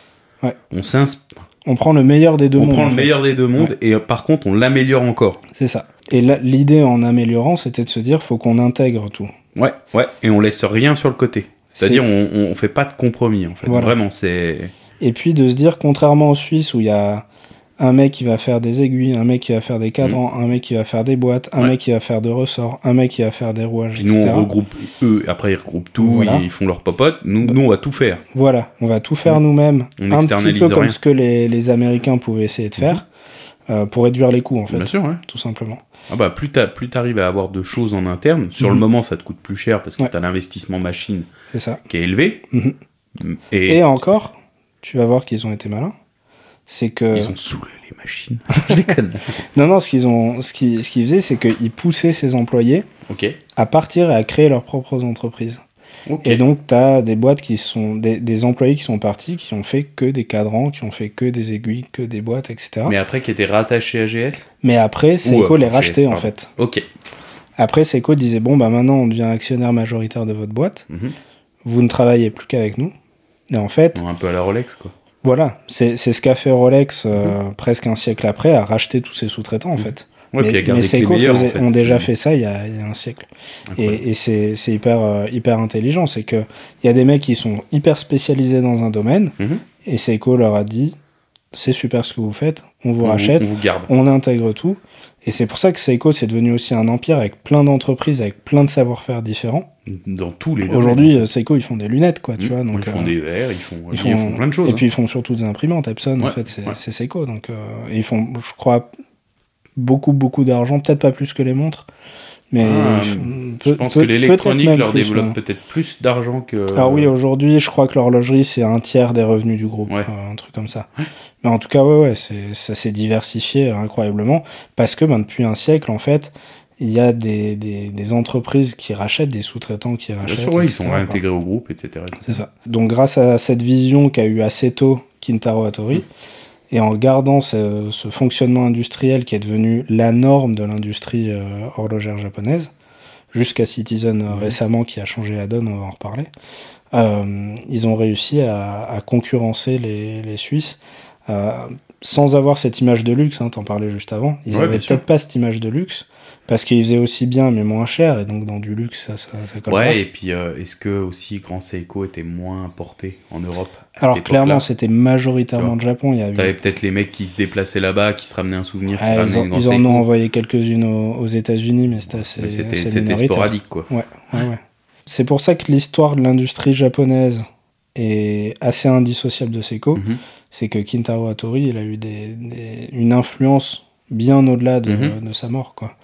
Ouais. On s'inspire. On prend le meilleur des deux On mondes. prend en le fait. meilleur des deux mondes et euh, par contre, on l'améliore encore. C'est ça. Et l'idée en améliorant, c'était de se dire, faut qu'on intègre tout. Ouais, ouais. Et on laisse rien sur le côté. C'est-à-dire, on, on fait pas de compromis, en fait. Voilà. Vraiment, c'est. Et puis de se dire, contrairement aux Suisses où il y a un mec qui va faire des aiguilles, un mec qui va faire des cadrans, un mec qui va faire des boîtes, un Ouais. mec qui va faire de ressorts, un mec qui va faire des rouages, nous, etc. on regroupe eux, après ils regroupent tout, Voilà. ils font leur popote. Nous, nous, on va tout faire. Voilà, on va tout faire nous-mêmes, On un petit peu comme rien. Ce que les, les Américains pouvaient essayer de faire, euh, pour réduire les coûts en fait, Bien sûr, ouais. tout simplement. Ah bah, plus tu plus arrives à avoir de choses en interne, sur le Mhm. moment, ça te coûte plus cher parce que Ouais. tu as l'investissement machine ça. qui est élevé. Mhm. Et, Et encore, tu vas voir qu'ils ont été malins. C'est que ils ont saoulé les machines. Je déconne. non non, ce qu'ils ont, ce qu'ils, ce qu'ils faisaient, c'est qu'ils poussaient ces employés à partir et à créer leurs propres entreprises. Et donc, tu as des boîtes qui sont. Des, des employés qui sont partis, qui ont fait que des cadrans, qui ont fait que des aiguilles, que des boîtes, etc. Mais après, qui était rattaché à GS Mais après, Seiko euh, les rachetait en fait. Ok. Après, Seiko disait bon, bah maintenant on devient actionnaire majoritaire de votre boîte, Mhm. vous ne travaillez plus qu'avec nous. Et en fait, Bon, un peu à la Rolex, quoi. voilà, c'est c'est ce qu'a fait Rolex euh, Mhm. presque un siècle après, à racheter tous ses sous-traitants en fait. Ouais, mais puis mais les Seiko en fait. ont déjà fait ça il y a, il y a un siècle. Incroyable. Et, et c'est hyper, euh, hyper intelligent. C'est qu'il y a des mecs qui sont hyper spécialisés dans un domaine, Mhm. et Seiko leur a dit c'est super ce que vous faites, on vous On rachète, On vous garde. on intègre tout. Et c'est pour ça que Seiko c'est devenu aussi un empire avec plein d'entreprises, avec plein de savoir-faire différents. Dans tous les Aujourd'hui, euh, Seiko ils font des lunettes, quoi, tu vois. Mhm. Donc, ils font euh, des verres, ils font, ils ils font plein de choses. Et hein. puis ils font surtout des imprimantes. Epson, en fait, c'est ouais. Seiko. Donc, euh, et ils font, je crois, beaucoup, beaucoup d'argent. Peut-être pas plus que les montres. Mais Ah, Je pense que l'électronique leur plus, développe peut-être plus d'argent que. Alors oui, aujourd'hui, je crois que l'horlogerie, c'est un tiers des revenus du groupe, Ouais. euh, un truc comme ça. Mais en tout cas, ouais, ouais, c'est- ça s'est diversifié incroyablement, parce que ben, depuis un siècle, en fait, il y a des, des, des entreprises qui rachètent, des sous-traitants qui Bien rachètent. sûr, ouais, ils sont réintégrés au groupe, etc. etc. C'est ça. Donc grâce à cette vision qu'a eu assez tôt Kintaro Hattori, Mm. Et en gardant ce, ce fonctionnement industriel qui est devenu la norme de l'industrie euh, horlogère japonaise, jusqu'à Citizen euh, récemment qui a changé la donne, on va en reparler, euh, ils ont réussi à, à concurrencer les, les Suisses. sans avoir cette image de luxe, hein, t'en parlais juste avant, ils Ouais, avaient bien sûr. peut-être pas cette image de luxe, parce qu'ils faisaient aussi bien mais moins cher, et donc dans du luxe, ça, ça, ça colle pas. Ouais, et puis euh, est-ce que aussi Grand Seiko était moins importé en Europe à Alors cette clairement, c'était majoritairement de Japon. Il y a eu T'avais peut-être les mecs qui se déplaçaient là-bas, qui se ramenaient un souvenir, qui ils, en, une Grand ils en Seiko. ont envoyé quelques-unes aux, aux États-Unis, mais c'était assez, c'était sporadique, quoi. Ouais, ouais, ouais. C'est pour ça que l'histoire de l'industrie japonaise est assez indissociable de Seiko. Mhm. C'est que Kintaro Hattori, il a eu des, des- une influence bien au-delà de, Mhm. de sa mort, quoi.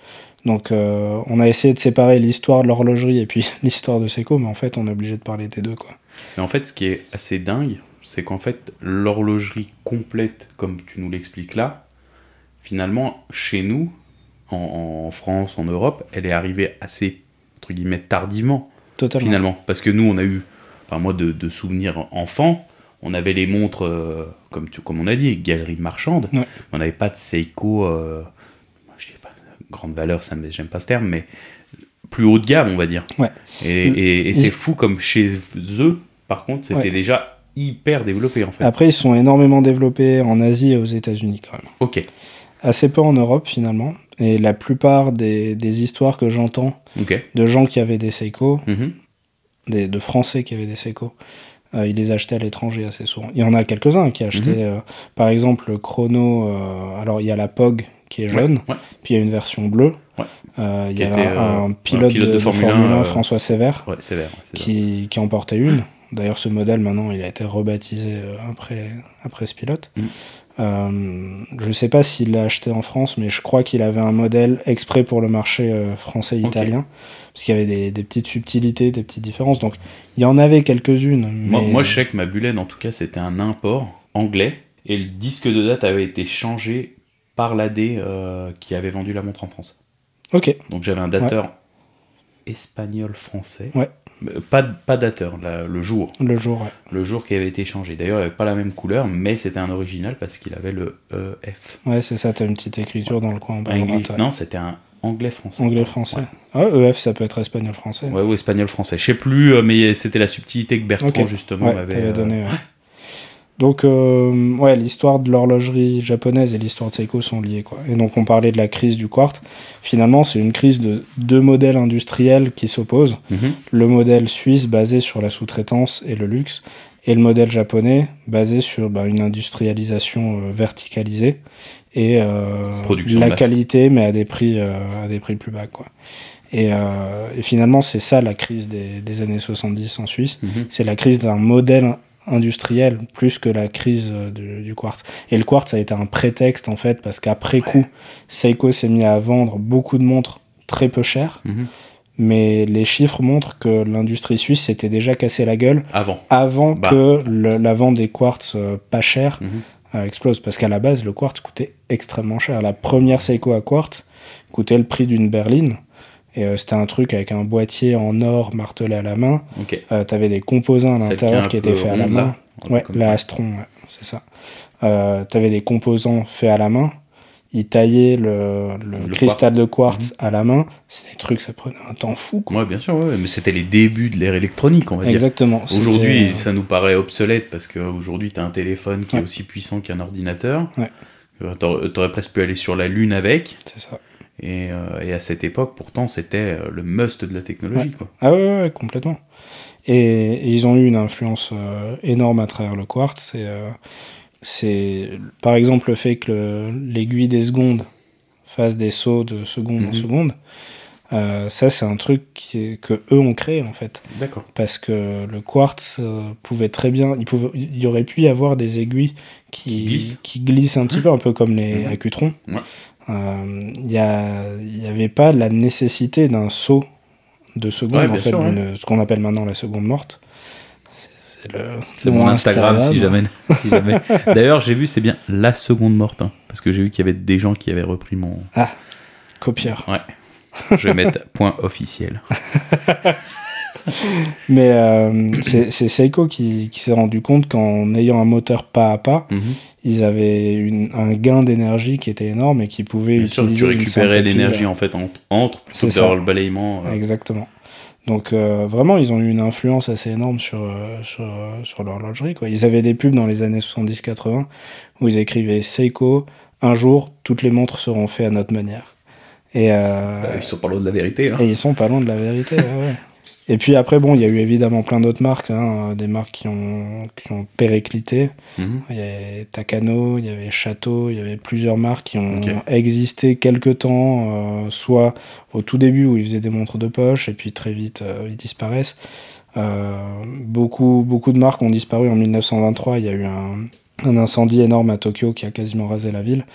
Donc, euh, on a essayé de séparer l'histoire de l'horlogerie et puis l'histoire de Seiko, mais en fait, on est obligé de parler des deux, quoi. Mais en fait, ce qui est assez dingue, c'est qu'en fait, l'horlogerie complète, comme tu nous l'expliques là, finalement, chez nous, en, en France, en Europe, elle est arrivée assez, entre guillemets, tardivement, Totalement. finalement. Parce que nous, on a eu, enfin moi, de, de souvenirs enfants, on avait les montres, euh, comme, tu, comme on a dit, galerie marchande. Ouais. On n'avait pas de Seiko, euh, je sais pas, grande valeur, ça, me- j'aime pas ce terme, mais plus haut de gamme, on va dire. Ouais. Et, et- et Ils- c'est fou comme chez eux, par contre, c'était Ouais. déjà hyper développé en fait. Après, ils sont énormément développés en Asie et aux États-Unis, quand même. Ok, assez peu en Europe finalement. Et la plupart des, des histoires que j'entends de gens qui avaient des Seiko, Mhm. des, de Français qui avaient des Seiko, euh, ils les achetaient à l'étranger assez souvent. Il y en a quelques-uns qui achetaient, euh, par exemple, le chrono. euh, alors il y a la POG qui est jaune, Ouais, ouais. puis il y a une version bleue. Ouais. Il y a était, un, pilote, un pilote de, de de Formule Formule 1, 1, euh, François Sévère, qui, qui en portait une. D'ailleurs, ce modèle, maintenant, il a été rebaptisé après, après ce pilote. Mm. Euh, je ne sais pas s'il l'a acheté en France, mais je crois qu'il avait un modèle exprès pour le marché euh, français-italien. Parce qu'il y avait des, des petites subtilités, des petites différences. Donc, il y en avait quelques-unes. Moi, mais- moi, je sais que ma Bullet, en tout cas, c'était un import anglais et le disque de date avait été changé par l'AD euh, qui avait vendu la montre en France. Ok, Donc j'avais un dateur espagnol-français. Ouais. Pas, pas dateur, la- le jour. le jour, ouais. Le jour qui avait été changé. D'ailleurs, il n'avait pas la même couleur, mais c'était un original parce qu'il avait le EF. Ouais, c'est ça, t'as une petite écriture dans le coin ouais. Non, c'était un anglais-français. Anglais-français. Ouais. Ah, EF, ça peut être espagnol-français. Ouais, ou espagnol-français. Je sais plus, euh, mais c'était la subtilité que Bertrand, justement, Ouais, m'avait t'avais euh, donné. Donc, euh, ouais, l'histoire de l'horlogerie japonaise et l'histoire de Seiko sont liées, quoi. Et donc, on parlait de la crise du quartz. Finalement, c'est une crise de deux modèles industriels qui s'opposent. Mhm. Le modèle suisse basé sur la sous-traitance et le luxe, et le modèle japonais basé sur bah, une industrialisation euh, verticalisée et euh, Production la qualité mais à des prix euh, à des prix plus bas quoi. Et, et finalement c'est ça la crise des, des années 70 en Suisse, Mhm. c'est la crise d'un modèle industriel plus que la crise euh, du, du quartz. Et le quartz a été un prétexte en fait parce qu'après coup Seiko s'est mis à vendre beaucoup de montres très peu chères, Mhm. mais les chiffres montrent que l'industrie suisse s'était déjà cassé la gueule Avant. avant Bah. que le- la vente des quartz euh, pas chers Mhm. euh, explose. Parce qu'à la base, le quartz coûtait extrêmement cher. La première Seiko à quartz coûtait le prix d'une berline. Et euh, c'était un truc avec un boîtier en or martelé à la main. Ok. Euh, T'avais des composants à l'intérieur qui, étaient faits à la main. là. Ouais, la. Astron, ouais, c'est ça. Euh, T'avais des composants faits à la main. Ils taillaient le, le Le cristal quartz. de quartz à la main. C'est des trucs, ça prenait un temps fou. quoi. Ouais, bien sûr, ouais, mais c'était les débuts de l'ère électronique, on va dire. Exactement. Aujourd'hui, ça nous paraît obsolète parce qu'aujourd'hui, tu as un téléphone qui est aussi puissant qu'un ordinateur. Ouais. T'aurais- presque pu aller sur la Lune avec. C'est ça. Et, euh, et à cette époque, pourtant, c'était euh, le must de la technologie. Quoi. Ah ouais, complètement. Et, et ils ont eu une influence euh, énorme à travers le quartz. Et, euh, c'est par exemple le fait que le- l'aiguille des secondes fasse des sauts de seconde en Mhm. seconde. ça, c'est un truc qui est- que eux ont créé en fait. D'accord. Parce que le quartz pouvait très bien. Il, pouvait, il y aurait pu y avoir des aiguilles qui, Qui glissent. qui glissent un petit peu, un peu comme les Mhm. accutrons. Ouais. Euh, Il n'y avait pas la nécessité d'un saut de seconde, Ouais, en fait, sûr, ouais. d'une- ce qu'on appelle maintenant la seconde morte. C'est- mon Instagram, si jamais. si jamais. D'ailleurs, j'ai vu, c'est bien la seconde morte. hein, parce que j'ai vu qu'il y avait des gens qui avaient repris mon. Copieur. Ouais. Je vais mettre point officiel. Mais euh, c'est Seiko qui, qui s'est rendu compte qu'en ayant un moteur pas à pas, Mhm. ils avaient une- un gain d'énergie qui était énorme et qui pouvait Bien sûr, utiliser tu une récupérais l'énergie en fait en- entre, C'est plutôt que d'avoir le balayement. euh, Exactement. Donc euh, vraiment, ils ont eu une influence assez énorme sur, euh, sur, euh, sur l'horlogerie. quoi. Ils avaient des pubs dans les années 70-80 où ils écrivaient Seiko, un jour, toutes les montres seront faites à notre manière. Et, euh, bah, ils sont pas loin de la vérité. hein. et ils sont pas loin de la vérité. ouais, ouais. Et puis après, bon, il y a eu évidemment plein d'autres marques, hein, des marques qui ont, qui ont périclité. Mhm. Il y avait Takano, il y avait Château, il y avait plusieurs marques qui ont existé quelque temps, euh, soit au tout début où ils faisaient des montres de poche et puis très vite euh, ils disparaissent. Euh, beaucoup, beaucoup de marques ont disparu en 1923. Il y a eu un, un incendie énorme à Tokyo qui a quasiment rasé la ville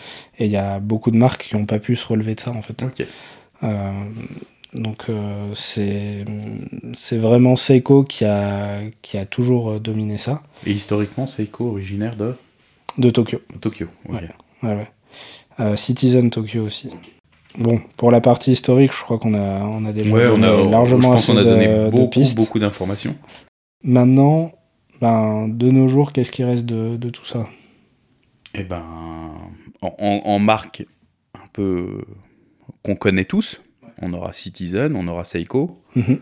et il y a beaucoup de marques qui n'ont pas pu se relever de ça en fait. Ok. Donc euh, c'est vraiment Seiko qui a, qui a toujours euh, dominé ça Et historiquement, Seiko originaire de? De Tokyo. Tokyo. ok. Ouais. Ouais, ouais. Euh, Citizen Tokyo aussi. Bon, pour la partie historique, je crois qu'on a, on a déjà Ouais, on donné a, largement je pense assez qu'on a donné de, beaucoup, beaucoup d'informations. Maintenant, ben, de nos jours, qu'est-ce qui reste de, de tout ça? Eh ben, en, en- en marque un peu qu'on connaît tous, on aura Citizen, on aura Seiko, Mhm,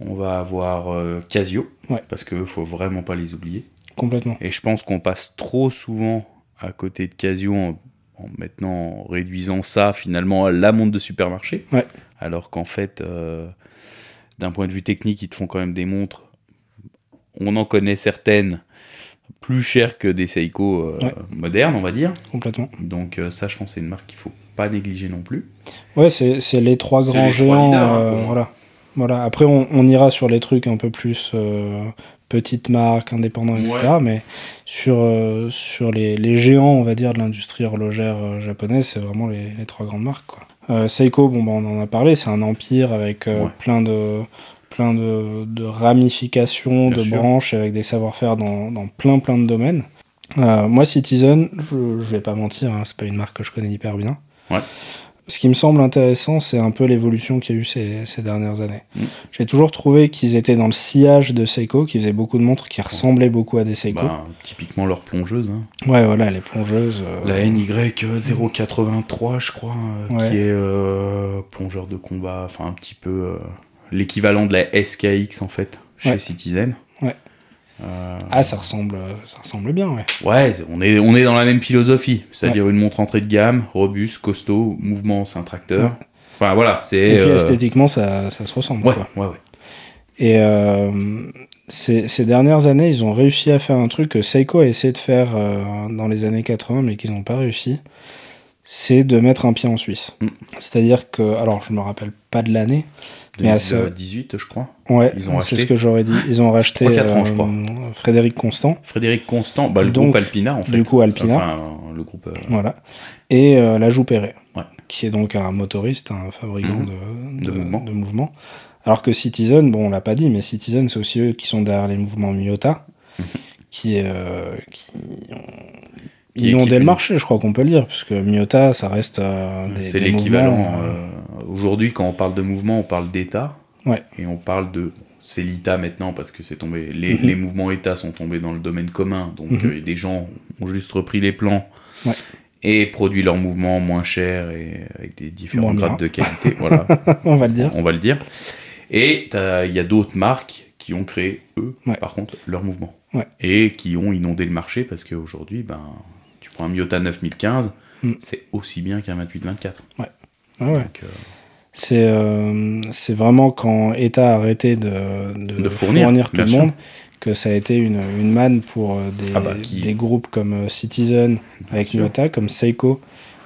on va avoir euh, Casio, Ouais. parce qu'il faut vraiment pas les oublier. Complètement. Et je pense qu'on passe trop souvent à côté de Casio en, en maintenant en réduisant ça finalement à la montre de supermarché. Ouais. Alors qu'en fait, euh, d'un point de vue technique, ils te font quand même des montres. On en connaît certaines plus chères que des Seiko euh, Ouais. modernes, on va dire. Complètement. Donc ça, je pense, c'est une marque qu'il faut pas négliger non plus. Ouais, c'est c'est les trois grands les trois géants. leaders, hein, euh, voilà. voilà. Après, on, on ira sur les trucs un peu plus euh, petites marques, indépendants, etc. Ouais. Mais sur, euh, sur les, les géants, on va dire, de l'industrie horlogère euh, japonaise, c'est vraiment les, les trois grandes marques. Quoi. Euh, Seiko, bon, bah, on en a parlé, c'est un empire avec Ouais. plein de plein de, de ramifications, Bien de sûr. branches, avec des savoir-faire dans, dans plein plein de domaines. Moi, Citizen, je, je vais pas mentir, hein, c'est pas une marque que je connais hyper bien. Ouais. Ce qui me semble intéressant, c'est un peu l'évolution qu'il y a eu ces, ces dernières années. Mm. J'ai toujours trouvé qu'ils étaient dans le sillage de Seiko, qu'ils faisaient beaucoup de montres qui ressemblaient beaucoup à des Seiko. Bah, typiquement leur plongeuse. hein. Ouais, voilà, les plongeuses. euh, La NY 083, je crois, euh, Ouais. qui est euh, plongeur de combat, enfin un petit peu euh, l'équivalent de la SKX en fait, chez Ouais. Citizen. Ouais. Euh, Ah, ça ressemble, ça ressemble bien, ouais. ouais, on est, on est dans la même philosophie, c'est-à-dire une montre entrée de gamme, robuste, costaud, mouvement, c'est un tracteur. Ouais. Enfin voilà, c'est. Et puis euh, esthétiquement, ça, ça se ressemble. Ouais, quoi. ouais, ouais. Et euh, ces, ces dernières années, ils ont réussi à faire un truc que Seiko a essayé de faire euh, dans les années 80, mais qu'ils n'ont pas réussi. C'est de mettre un pied en Suisse. Mm. C'est-à-dire que, alors je me rappelle pas de l'année, 2018, je crois. ouais, Ils ont c'est ce que j'aurais dit. Ils ont racheté 3-4 ans, je crois. euh, Frédéric Constant, Frédéric Constant, bah, le Donc, groupe Alpina en fait. du coup Alpina, Enfin, le groupe. euh, voilà, et euh, la Jouperet, Ouais. qui est donc un motoriste, un fabricant Mhm. de, De mouvements. de mouvements. Alors que Citizen, bon, on l'a pas dit, mais Citizen, c'est aussi eux qui sont derrière les mouvements Miyota, Mhm. qui, qui ont inondé le marché, je crois qu'on peut le dire, parce que Miyota, ça reste euh, des, C'est l'équivalent. euh, Aujourd'hui, quand on parle de mouvement, on parle d'état. Ouais. Et on parle de. C'est l'ITA maintenant parce que c'est tombé. Les, Mhm. les mouvements état sont tombés dans le domaine commun. Donc Mhm. euh, des gens ont juste repris les plans Ouais. et produit leurs mouvements moins chers et avec des différents grades de qualité. voilà, on va le dire. on va le dire. Et il y a d'autres marques qui ont créé, eux, Ouais. par contre, leurs mouvements. Ouais. Et qui ont inondé le marché parce qu'aujourd'hui, ben, tu prends un Miyota 9015, Mm. c'est aussi bien qu'un 2824. Ah ouais. Euh, C'est euh, vraiment quand État a arrêté de, de, De fournir, tout le sûr. monde que ça a été une, une manne pour euh, des, Ah bah, qui- des groupes comme euh, Citizen avec sûr. Comme Seiko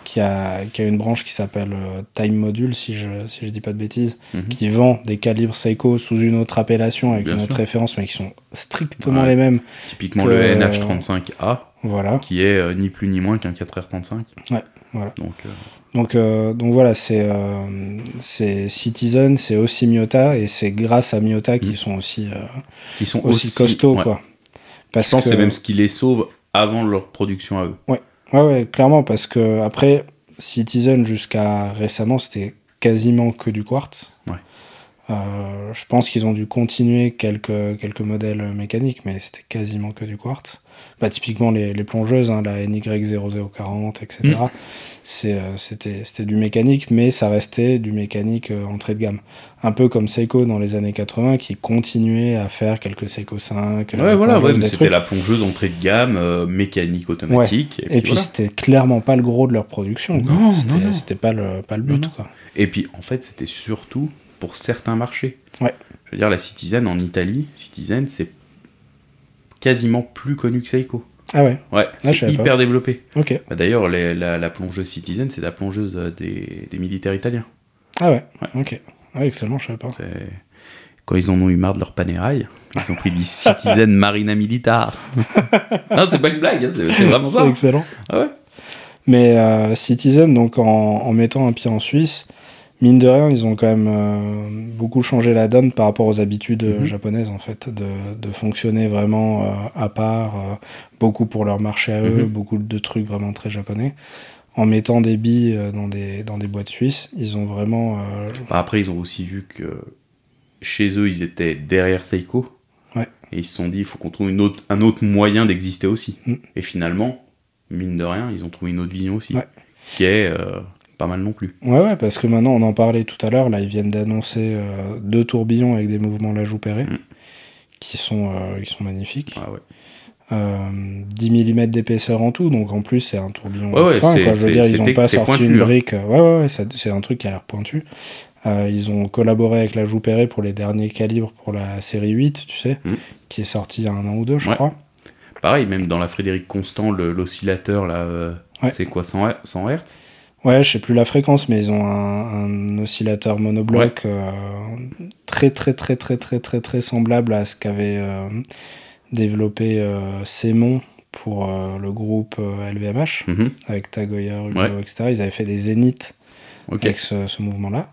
qui a, qui a une branche qui s'appelle Time Module, si je si je dis pas de bêtises, mhm. qui vend des calibres Seiko sous une autre appellation avec Bien une autre référence, mais qui sont strictement Ouais. les mêmes. Typiquement que- le NH35A, Voilà. qui est euh, ni plus ni moins qu'un 4R35. Ouais, voilà. Donc, euh, Donc, euh, donc voilà, c'est euh, c'est Citizen, c'est aussi Miyota, et c'est grâce à Miyota qu'ils Mm. sont aussi, euh, qui sont aussi, aussi, costauds, ouais. quoi. Je Parce pense que c'est même ce qui les sauve avant leur production à eux. Ouais, ouais, clairement, parce que après, Citizen, jusqu'à récemment, c'était quasiment que du quartz. Ouais. Euh, je pense qu'ils ont dû continuer quelques, quelques modèles mécaniques, mais c'était quasiment que du quartz. Bah, typiquement, les, les plongeuses, hein, la NY0040, etc., Mm. euh, c'était, c'était du mécanique, mais ça restait du mécanique euh, entrée de gamme. Un peu comme Seiko dans les années 80, qui continuait à faire quelques Seiko 5. Ouais, voilà, ouais, c'était la plongeuse entrée de gamme, euh, mécanique automatique. Et puis voilà. c'était clairement pas le gros de leur production. Non, c'était, pas le, pas le Non, but. non. Quoi. Et puis, en fait, c'était surtout pour certains marchés. Ouais. Je veux dire, la Citizen en Italie, Citizen, c'est quasiment plus connu que Seiko. Ah ouais, Ouais, je c'est hyper développé. ok. Bah, D'ailleurs, la, la plongeuse Citizen, c'est la plongeuse euh, des, des militaires italiens. Ah ouais, Ouais. ok. Ah, excellent, je savais pas. Quand ils en ont eu marre de leur panérail, ils ont pris du Citizen Marina Militar. non, c'est pas une blague, hein, c'est c'est vraiment ça. C'est excellent. Ah ouais Mais euh, Citizen, donc en, en mettant un pied en Suisse, mine de rien, ils ont quand même euh, beaucoup changé la donne par rapport aux habitudes euh, Mhm. japonaises, en fait, de, de fonctionner vraiment euh, à part, euh, beaucoup pour leur marché à eux, Mhm. beaucoup de trucs vraiment très japonais. En mettant des billes dans des, dans des boîtes suisses, ils ont vraiment. Bah, Après, ils ont aussi vu que chez eux, ils étaient derrière Seiko. Ouais. Et ils se sont dit, il faut qu'on trouve une autre, un autre moyen d'exister aussi. Mm. Et finalement, mine de rien, ils ont trouvé une autre vision aussi. Ouais. Qui est pas mal non plus. Ouais, ouais, parce que maintenant, on en parlait tout à l'heure, là, ils viennent d'annoncer euh, deux tourbillons avec des mouvements la joue Mm. qui, sont, euh, qui sont magnifiques. Ah ouais. Euh, 10 mm d'épaisseur en tout, donc en plus, c'est un tourbillon Ouais, ouais, fin, quoi. Je veux dire, ils n'ont pas sorti pointu, une hein. brique. euh, Ouais, ouais, ouais, c'est un truc qui a l'air pointu. Euh, ils ont collaboré avec la joue Perret pour les derniers calibres pour la série 8, tu sais, Mm. qui est sortie il y a un an ou deux, je Ouais. crois. Pareil, même dans la Frédéric Constant, l'oscillateur, là, euh, Ouais. c'est quoi, 100, Her- 100 Hz Ouais, je sais plus la fréquence, mais ils ont un, un oscillateur monobloc euh, très très très très très très très semblable à ce qu'avait euh, développé euh, Sémon pour euh, le groupe LVMH avec Tagoya, Hugo, Ouais. etc. Ils avaient fait des zéniths avec ce, ce mouvement-là.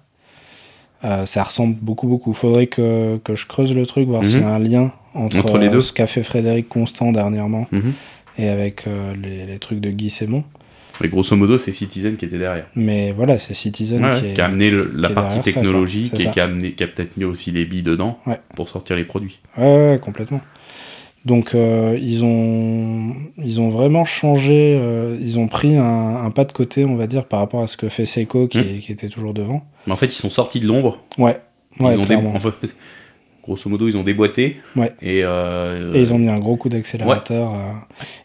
Ça ressemble beaucoup beaucoup. Faudrait que, que je creuse le truc, voir Mhm. s'il y a un lien entre, Entre les deux. ce qu'a fait Frédéric Constant dernièrement Mhm. et avec les, les trucs de Guy Sémon. Mais grosso modo, c'est Citizen qui était derrière. Mais voilà, c'est Citizen Ouais, qui, est, qui a amené le- la partie ça, technologique et ça. qui a, amené, qui a peut-être mis aussi les billes dedans Ouais. pour sortir les produits. Ouais, complètement. Donc euh, ils ont ils ont vraiment changé, euh, ils ont pris un, un pas de côté, on va dire, par rapport à ce que fait Seiko qui, Mm. qui était toujours devant. Mais en fait, ils sont sortis de l'ombre. Ouais, ouais, ils ont dé- clairement. en fait, grosso modo, ils ont déboîté. Ouais. Et, euh, Et ils ont mis un gros coup d'accélérateur.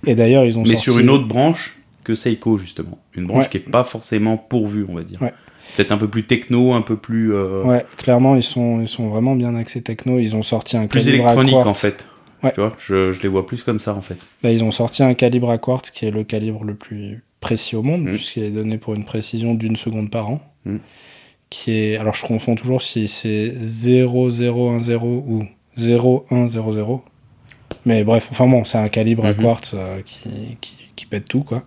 Et d'ailleurs, ils ont mais sorti... sur une autre branche que Seiko, justement. Une branche Ouais. qui est pas forcément pourvue, on va dire. Ouais. Peut-être un peu plus techno, un peu plus, euh, Ouais, clairement, ils sont, ils sont vraiment bien axés techno. Ils ont sorti un plus calibre à électronique, quartz. en fait. Ouais. Tu vois, je, je les vois plus comme ça, en fait. Bah, ils ont sorti un calibre à quartz qui est le calibre le plus précis au monde, Mm. puisqu'il est donné pour une précision d'une seconde par an. Mm. Qui est, alors je confonds toujours si c'est 0010 ou 0100. Mais bref, enfin bon, c'est un calibre à Mhm. quartz euh, qui, qui, qui pète tout, quoi.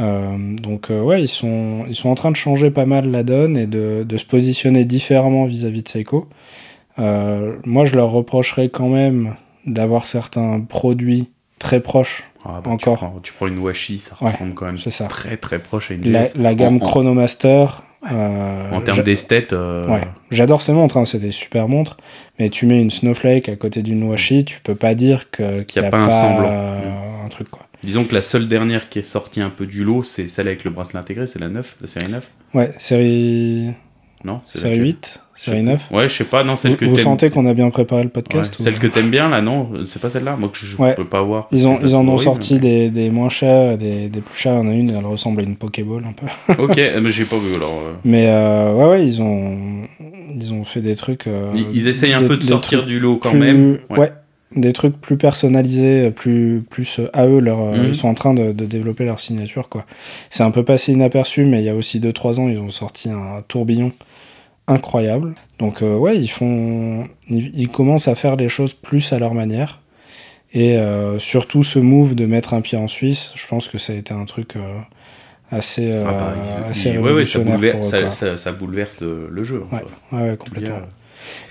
Euh, donc euh, ouais, ils sont, ils sont en train de changer pas mal la donne et de, de se positionner différemment vis-à-vis de Seiko. Euh, moi, je leur reprocherais quand même d'avoir certains produits très proches, Ah, bah, Encore. Tu prends, tu prends une Washi, ça Ouais, ressemble quand même ça. très très proche à une La, la gamme En- Chronomaster. En termes d'esthète, Ouais, j'adore ces montres, hein, c'est des super montres, mais tu mets une Snowflake à côté d'une Washi, tu peux pas dire qu'il n'y a, pas un semblant. un truc quoi. Disons que la seule dernière qui est sortie un peu du lot, c'est celle avec le bracelet intégré, c'est la 9, la série 9. Ouais, série, Non c'est série laquelle 8, série 9. Ouais, je sais pas, non, celle Vous, que vous sentez qu'on a bien préparé le Ouais, podcast ou- Celle que t'aimes bien, là, non C'est pas celle-là Moi, que je Ouais. peux pas voir. Ils, ont, ils en ont sorti des, des moins chers et des, des plus chers. Il y en a une, elle ressemble à une Pokéball un peu. ok, mais j'ai pas vu alors. euh, Mais euh, ouais, ouais, ils ont, ils ont fait des trucs. euh, Ils, ils essayent un des- peu de sortir trucs du lot quand même. Ouais. Des trucs plus personnalisés, plus, plus euh, à eux. Leur, euh, Mhm. Ils sont en train de, de développer leur signature. quoi. C'est un peu passé inaperçu, mais il y a aussi 2-3 ans, ils ont sorti un tourbillon incroyable. Donc euh, ouais, ils font, ils, ils commencent à faire les choses plus à leur manière. Et euh, surtout ce move de mettre un pied en Suisse, je pense que ça a été un truc assez, Ah bah, assez ils- ouais, ouais, ça, révolutionnaire bouleverse, pour eux, ça, quoi. ça- ça bouleverse le, le jeu. Ouais. complètement.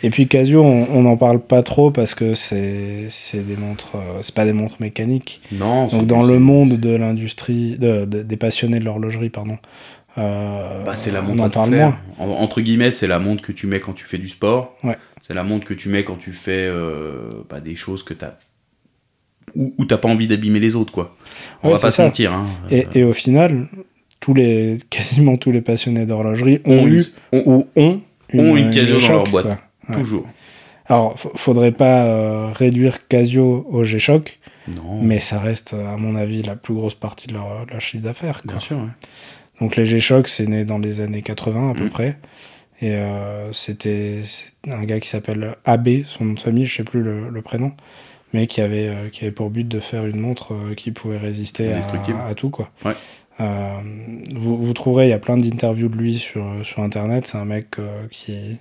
Et puis Casio, on on n'en parle pas trop parce que c'est des montres, euh, c'est pas des montres mécaniques. Non, c'est Donc dans le monde de l'industrie, de, de- des passionnés de l'horlogerie, pardon, euh, Bah, c'est la on montre en à tout parle moins. En- entre guillemets, c'est la montre que tu mets quand tu fais du sport. Ouais. C'est la montre que tu mets quand tu fais euh, bah, des choses que t'as où, où t'as pas envie d'abîmer les autres, quoi. On Ouais, va pas se mentir. Hein. Et, et au final, tous les, quasiment tous les passionnés d'horlogerie ont on- eu on- ou ont ont une Casio dans leur boîte. Ouais. toujours. Alors, faudrait pas euh, réduire Casio au G-Shock, mais ça reste, à mon avis, la plus grosse partie de leur, de leur chiffre d'affaires. bien sûr. ouais. Donc les G-Shock, c'est né dans les années 80 à peu Mm. près. Et euh, c'était un gars qui s'appelle AB, son nom de famille, je sais plus le, le prénom, mais qui avait, euh, qui avait pour but de faire une montre euh, qui pouvait résister à, à tout. Quoi. Ouais. Euh, vous, vous trouverez, il y a plein d'interviews de lui sur, sur Internet. C'est un mec euh, qui,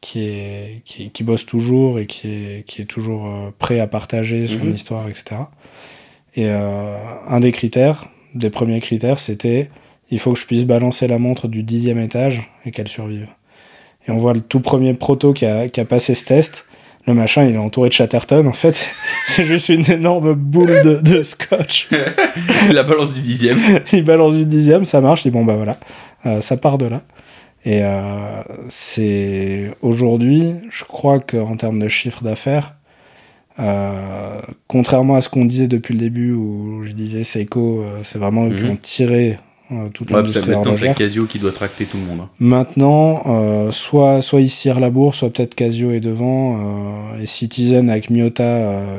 qui, est, qui, qui bosse toujours et qui est, qui est toujours euh, prêt à partager son Mhm. histoire, etc. Et euh, un des critères, des premiers critères, c'était il faut que je puisse balancer la montre du dixième étage et qu'elle survive. Et on voit le tout premier proto qui a, qui a passé ce test. Le machin, il est entouré de Chatterton, en fait. C'est juste une énorme boule de, de scotch. la balance du dixième. il balance du dixième, ça marche. Il dit bon, bah voilà, Euh, ça part de là. Et euh, c'est aujourd'hui, je crois qu'en termes de chiffre d'affaires, euh, contrairement à ce qu'on disait depuis le début, où je disais Seiko, c'est vraiment eux qui Mhm. ont tiré euh, toute Ouais, l'industrie ça- maintenant, c'est. Casio qui doit tracter tout le monde. hein. Maintenant, euh, soit, soit ils tirent la bourre, soit peut-être Casio est devant. euh, et Citizen avec Miota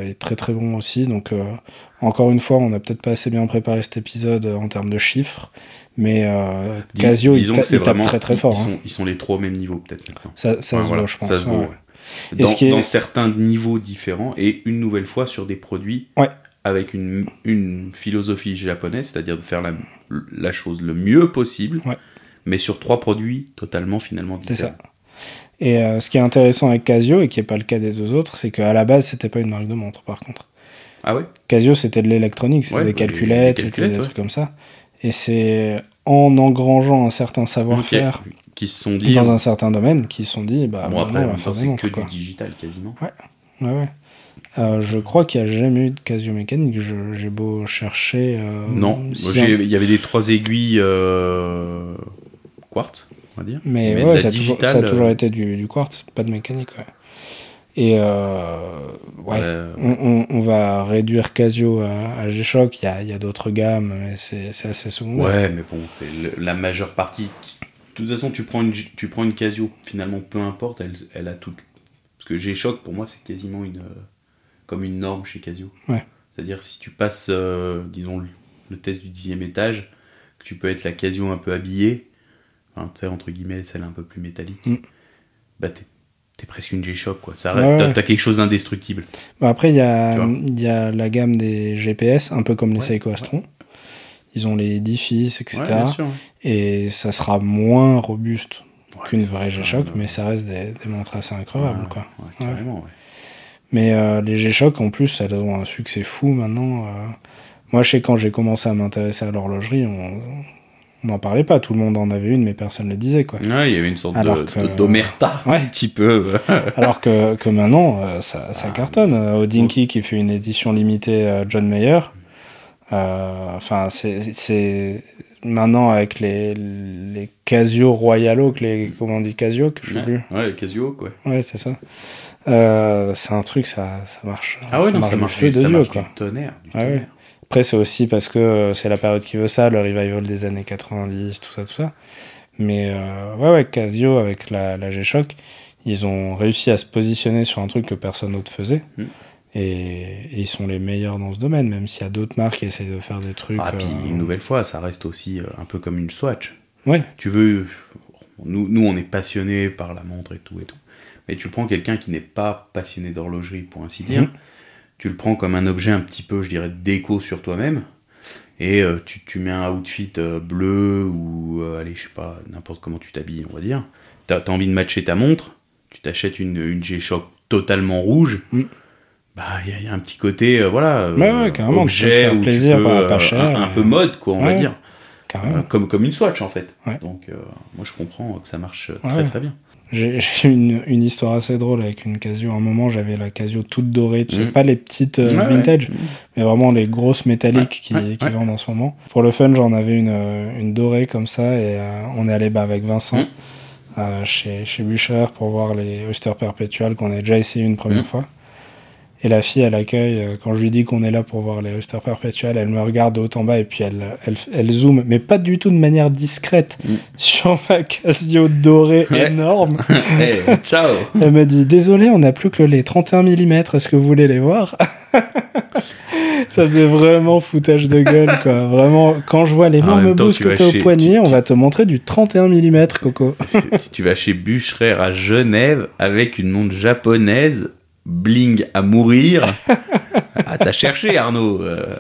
est très très bon aussi. Donc, encore une fois, on n'a peut-être pas assez bien préparé cet épisode en termes de chiffres. Mais Dis- Casio, il, disons ta- très très ils- fort. Ils, hein. sont, ils sont les trois au même niveau, peut-être maintenant. Ça, se voilà, voit, je pense. ça se voit. ouais. Dans, est- dans certains niveaux différents, et une nouvelle fois sur des produits Ouais. Avec une, une philosophie japonaise, c'est-à-dire de faire la, la chose le mieux possible, Ouais. mais sur trois produits totalement finalement C'est différents. ça. Et euh, ce qui est intéressant avec Casio, et qui n'est pas le cas des deux autres, c'est qu'à la base, c'était pas une marque de montre, par contre. Ah ouais? Casio, c'était de l'électronique, c'était Ouais, des les- calculettes, c'était des ouais. trucs comme ça. Et c'est en engrangeant un certain savoir-faire. Qui se sont dit. dans un certain domaine qu'ils se sont dit, bah, bon, après, on va faire c'est que quoi. du digital quasiment. Ouais, ouais. Euh, je crois qu'il n'y a jamais eu de Casio mécanique. Je- J'ai beau chercher. euh, non, si il y avait des trois aiguilles euh, quartz, on va dire. Mais, ouais, la ça, a toujours, ça a toujours été du, du quartz, pas de mécanique. Ouais. Et ouais, on, on- on va réduire Casio à, à G-Shock. Il y a, il y a d'autres gammes, mais c'est c'est assez secondaire. Ouais, mais bon, c'est la majeure partie. De toute façon, tu prends une, tu prends une Casio, finalement, peu importe, elle, elle a toute. Parce que G-Shock, pour moi, c'est quasiment une, comme une norme chez Casio. Ouais. C'est-à-dire, si tu passes, euh, disons, le, le test du dixième étage, que tu peux être la Casio un peu habillée, enfin, tu sais, entre guillemets, celle un peu plus métallique, Mm. bah t'es presque une G-Shock, quoi. Ça, Ouais, t'as, ouais. quelque chose d'indestructible. Bah, après, il y, a- y a la gamme des GPS, un peu comme les Seiko Astron. Ils ont les Diffis, etc. Sûr. et ça sera moins robuste qu'une vraie G-Shock, mais ça reste des, des montres assez increvables. quoi. ouais, carrément, ouais. Mais euh, les G-Shock, en plus, elles ont un succès fou maintenant. euh. Moi, je sais, quand j'ai commencé à m'intéresser à l'horlogerie, on n'en parlait pas. Tout le monde en avait une, mais personne ne le disait. Quoi. Ouais, il y avait une sorte Alors de, d'omerta, Ouais. un petit peu. Alors que, que maintenant, euh, ça, ça Ah. cartonne. Euh, Odinky qui fait une édition limitée euh, John Mayer. euh, Enfin, c'est c'est- maintenant avec les, les Casio Royal Oak, les, comment on dit Casio, que je sais plus. ouais, le Casio, quoi. Ouais, c'est ça. Euh, c'est un truc, ça, ça marche. Ah ouais, non, ça marche, du, de ça Dieu, marche quoi. du tonnerre. Du Ah ouais. tonnerre. Après, c'est aussi parce que euh, c'est la période qui veut ça, le revival des années 90, tout ça, tout ça. Mais euh, ouais, ouais, Casio avec la, la G-Shock, ils ont réussi à se positionner sur un truc que personne d'autre faisait. Mm. Et, et ils sont les meilleurs dans ce domaine, même s'il y a d'autres marques qui essayent de faire des trucs. Ah, puis euh, une nouvelle fois, ça reste aussi un peu comme une Swatch. Ouais, Tu veux. Nous, nous, on est passionnés par la montre et tout et tout. Mais tu prends quelqu'un qui n'est pas passionné d'horlogerie, pour ainsi dire. Mhm. Tu le prends comme un objet un petit peu, je dirais, déco sur toi-même. Et euh, tu, tu mets un outfit euh, bleu ou, euh, allez, je sais pas, n'importe comment tu t'habilles, on va dire. T'as as envie de matcher ta montre. Tu t'achètes une, une G-Shock totalement rouge. Bah, il y, a- il y a un petit côté, euh, voilà, Ouais, ouais, carrément, objet tu plaisir, peux, bah, pas cher, un, un peu mode, quoi, on va dire. Euh, comme, comme une Swatch en fait. Donc euh, moi je comprends que ça marche très très bien. J'ai une, une histoire assez drôle avec une Casio. À un moment, j'avais la Casio toute dorée, tu sais, Mhm. pas les petites euh, Ouais, ouais. vintage, mais vraiment les grosses métalliques qui, ouais, qui vendent en ce moment. Pour le fun, j'en avais une, euh, une dorée comme ça et euh, on est allé bah, avec Vincent euh, chez, chez Bucherer pour voir les Oyster Perpetual qu'on a déjà essayé une première fois. Et la fille à l'accueil, euh, quand je lui dis qu'on est là pour voir les Oyster Perpetual, elle me regarde de haut en bas et puis elle, elle, elle zoome, mais pas du tout de manière discrète, Mhm. sur ma Casio dorée Ouais. énorme. Hey, ciao Elle me dit Désolé, on n'a plus que les 31 mm, est-ce que vous voulez les voir? Ça faisait vraiment foutage de gueule, quoi. Vraiment, quand je vois En l'énorme tu que t'as au poignet, tu- on va te montrer du 31 mm, Coco. si, si tu vas chez Bucherer à Genève avec une montre japonaise, bling à mourir, ah t'as cherché Arnaud. euh,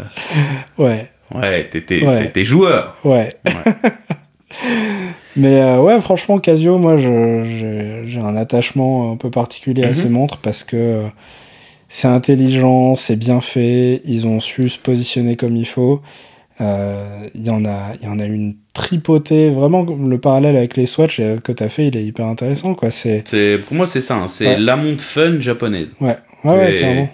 Ouais, ouais, t'es joueur. ouais. Ouais. Mais euh, ouais, franchement, Casio, moi, j'ai un attachement un peu particulier à Mhm. ces montres parce que euh, c'est intelligent, c'est bien fait, ils ont su se positionner comme il faut. Euh, Il y, en a- y en a une tripotée. Vraiment, le parallèle avec les Swatch euh, que tu as fait, il est hyper intéressant. Quoi. C'est... C'est- Pour moi c'est ça, hein, c'est Ouais. la montre fun japonaise. Ouais, ouais, ouais, Et- clairement.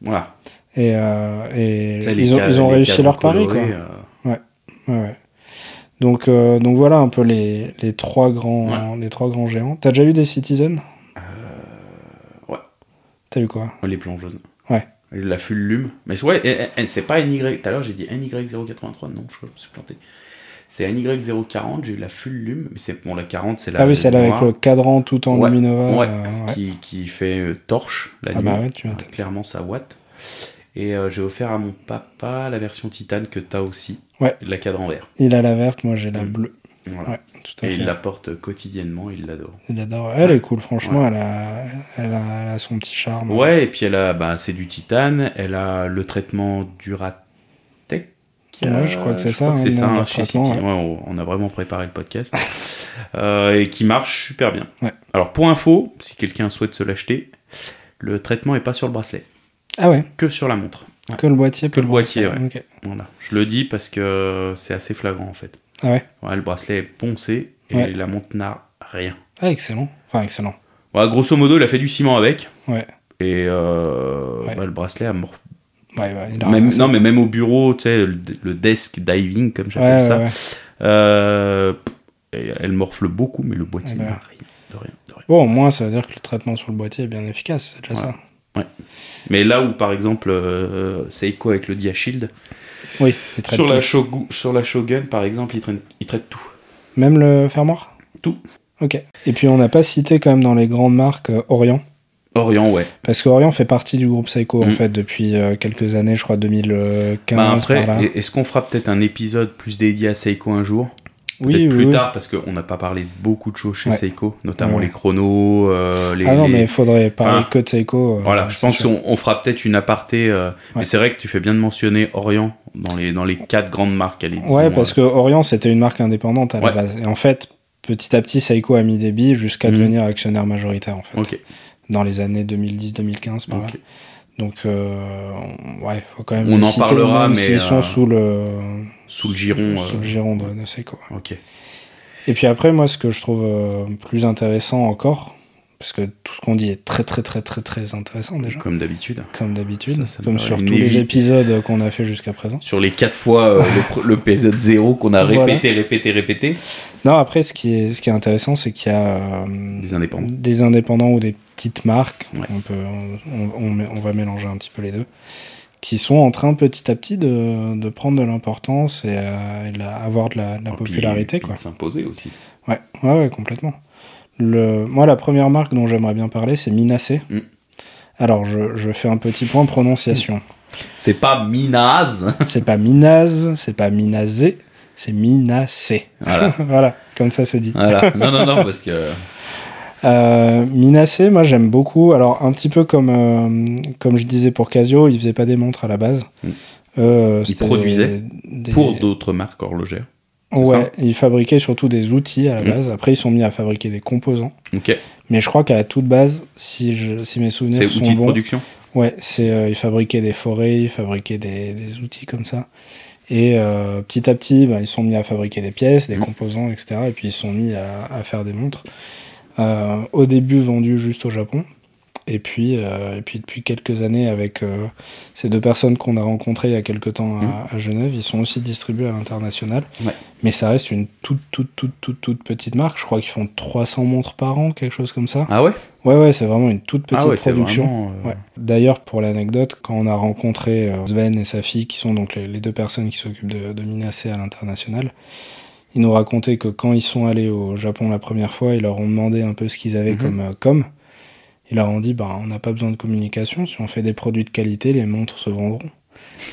Voilà. Et, euh, et ils ont, ils ont réussi leur pari. Quoi. euh, Ouais, ouais. Donc, donc voilà un peu les, les, trois grands, les trois grands géants. T'as déjà eu des Citizen? Ouais. T'as eu quoi? Les plans jaunes. La full lume. Mais ouais, c'est pas NY. Tout à l'heure, j'ai dit NY083. Non, je, me suis planté. C'est NY040. J'ai eu la full lume. Mais c'est bon, la 40, c'est la. Ah oui, celle avec le cadran tout en Ouais, luminova. ouais. euh, ouais. Qui, qui fait euh, torche la Ah nuit. bah ouais, tu Ouais, m'étonnes. clairement, ça watt. Et euh, j'ai offert à mon papa la version titane que t'as aussi. Ouais. La cadran vert. Il a la verte, moi j'ai la Mm. bleue. Voilà. Ouais, tout à Et fait. il la porte quotidiennement, il l'adore. Il adore. Elle est cool, franchement. Elle, a, elle, a, elle a son petit charme. Ouais, et puis elle a, bah, c'est du titane, elle a le traitement Duratec. Ouais, je crois que c'est ça, crois que hein, c'est ça, hein, chez City. traitement, ouais. Ouais, on, a vraiment préparé le podcast. Euh, et qui marche super bien. Ouais. Alors, pour info, si quelqu'un souhaite se l'acheter, le traitement est pas sur le bracelet, Ah ouais, que sur la montre. Que le boîtier. Que le boîtier, ouais. Ok. Voilà. Je le dis parce que c'est assez flagrant en fait. Ah ouais Ouais, le bracelet est poncé et Ouais. la montre n'a rien. Ah, excellent. Enfin, excellent. Voilà, grosso modo, il a fait du ciment avec. Ouais. Et euh, Ouais. bah, le bracelet a mort Ouais, ouais, il a Même, ramassé. non, mais même au bureau, tu sais, le, le desk diving, comme Ouais, j'appelle ouais, ça, ouais. euh, elle morfle beaucoup, mais le boîtier Eh ben. n'a rien, de rien, de rien. Bon, au moins, ça veut dire que le traitement sur le boîtier est bien efficace. C'est déjà Ouais. Mais là où, par exemple, euh, Seiko avec le Diashield, Oui, il traite sur la, Shogu- sur la Shogun, par exemple, il traite, il traite tout. Même le fermoir? Tout. Ok. Et puis, on n'a pas cité quand même dans les grandes marques euh, Orient. Orient, ouais. Parce qu'Orient fait partie du groupe Seiko, en Mm. fait, depuis euh, quelques années, je crois 2015, Bah, après, par là. est-ce qu'on fera peut-être un épisode plus dédié à Seiko un jour? Oui, plus oui. tard, parce qu'on n'a pas parlé de beaucoup de choses chez Ouais. Seiko, notamment Ouais. les chronos, euh, les. Ah non, les- mais il faudrait parler Enfin, que de Seiko. euh, Voilà, je pense qu'on on fera peut-être une aparté. euh, Mais c'est vrai que tu fais bien de mentionner Orient dans les, dans les quatre grandes marques. Allez, Ouais, parce que Orient, c'était une marque indépendante à la base. Et en fait, petit à petit, Seiko a mis des billes jusqu'à Mhm. devenir actionnaire majoritaire, en fait. Ok. Dans les années 2010-2015, par là. ok. Donc, on- ouais, faut quand même. On en parlera, mais, s'ils sont sous le, Sous le giron. sous euh, le giron de, de Seiko. ouais. Ok. Et puis après, moi, ce que je trouve euh, plus intéressant encore, parce que tout ce qu'on dit est très, très, très, très, très intéressant déjà, Comme d'habitude. comme d'habitude, comme sur tous les épisodes qu'on a fait jusqu'à présent. Sur les quatre fois euh, le, pr- le épisode 0 qu'on a Voilà. répété, répété, répété. Non, après, ce qui est, ce qui est intéressant, c'est qu'il y a euh, Des indépendants. des indépendants ou des petites marques, Ouais. on, peut, on, on va mélanger un petit peu les deux, qui sont en train petit à petit de, de prendre de l'importance et, euh, et de la- avoir de la, de la popularité. puis Quoi. s'imposer aussi. Ouais, ouais, ouais, complètement. Le... Moi, la première marque dont j'aimerais bien parler, c'est Minacé. Mm. Alors, je, je fais un petit point prononciation. C'est pas Minaz. c'est pas Minaz, c'est pas Minazé, c'est Minacé. Voilà. voilà, comme ça c'est dit. voilà. Non, non, non, parce que. Euh, Minacé, moi j'aime beaucoup. Alors, un petit peu comme, euh, comme je disais pour Casio, ils faisaient pas des montres à la base. Mm. Euh, Ils c'était produisaient des- Pour d'autres marques horlogères. c'est Ouais, ils fabriquaient surtout des outils à la Mm. base. Après, ils sont mis à fabriquer des composants. Ok. Mais je crois qu'à la toute base, si, je, si mes souvenirs C'est sont outil de bons, production? Ouais, c'est euh, ils fabriquaient des forêts, ils fabriquaient des, des outils comme ça. Et euh, petit à petit, bah, ils sont mis à fabriquer des pièces, des Mhm. composants, etc. Et puis ils sont mis à, à faire des montres. Euh, au début vendus juste au Japon. Et puis, euh, et puis depuis quelques années, avec euh, ces deux personnes qu'on a rencontrées il y a quelques temps à, à Genève, ils sont aussi distribués à l'international. Ouais. Mais ça reste une toute, toute, toute, toute, toute petite marque. Je crois qu'ils font 300 montres par an, quelque chose comme ça. Ah ouais? Ouais, ouais, c'est vraiment une toute petite Ah ouais, production. vraiment. euh, Ouais. D'ailleurs, pour l'anecdote, quand on a rencontré Sven et sa fille, qui sont donc les, les deux personnes qui s'occupent de, de Minacé à l'international, ils nous racontaient que quand ils sont allés au Japon la première fois, ils leur ont demandé un peu ce qu'ils avaient Mhm. comme euh, com. Ils leur ont dit, bah, on n'a pas besoin de communication, si on fait des produits de qualité, les montres se vendront.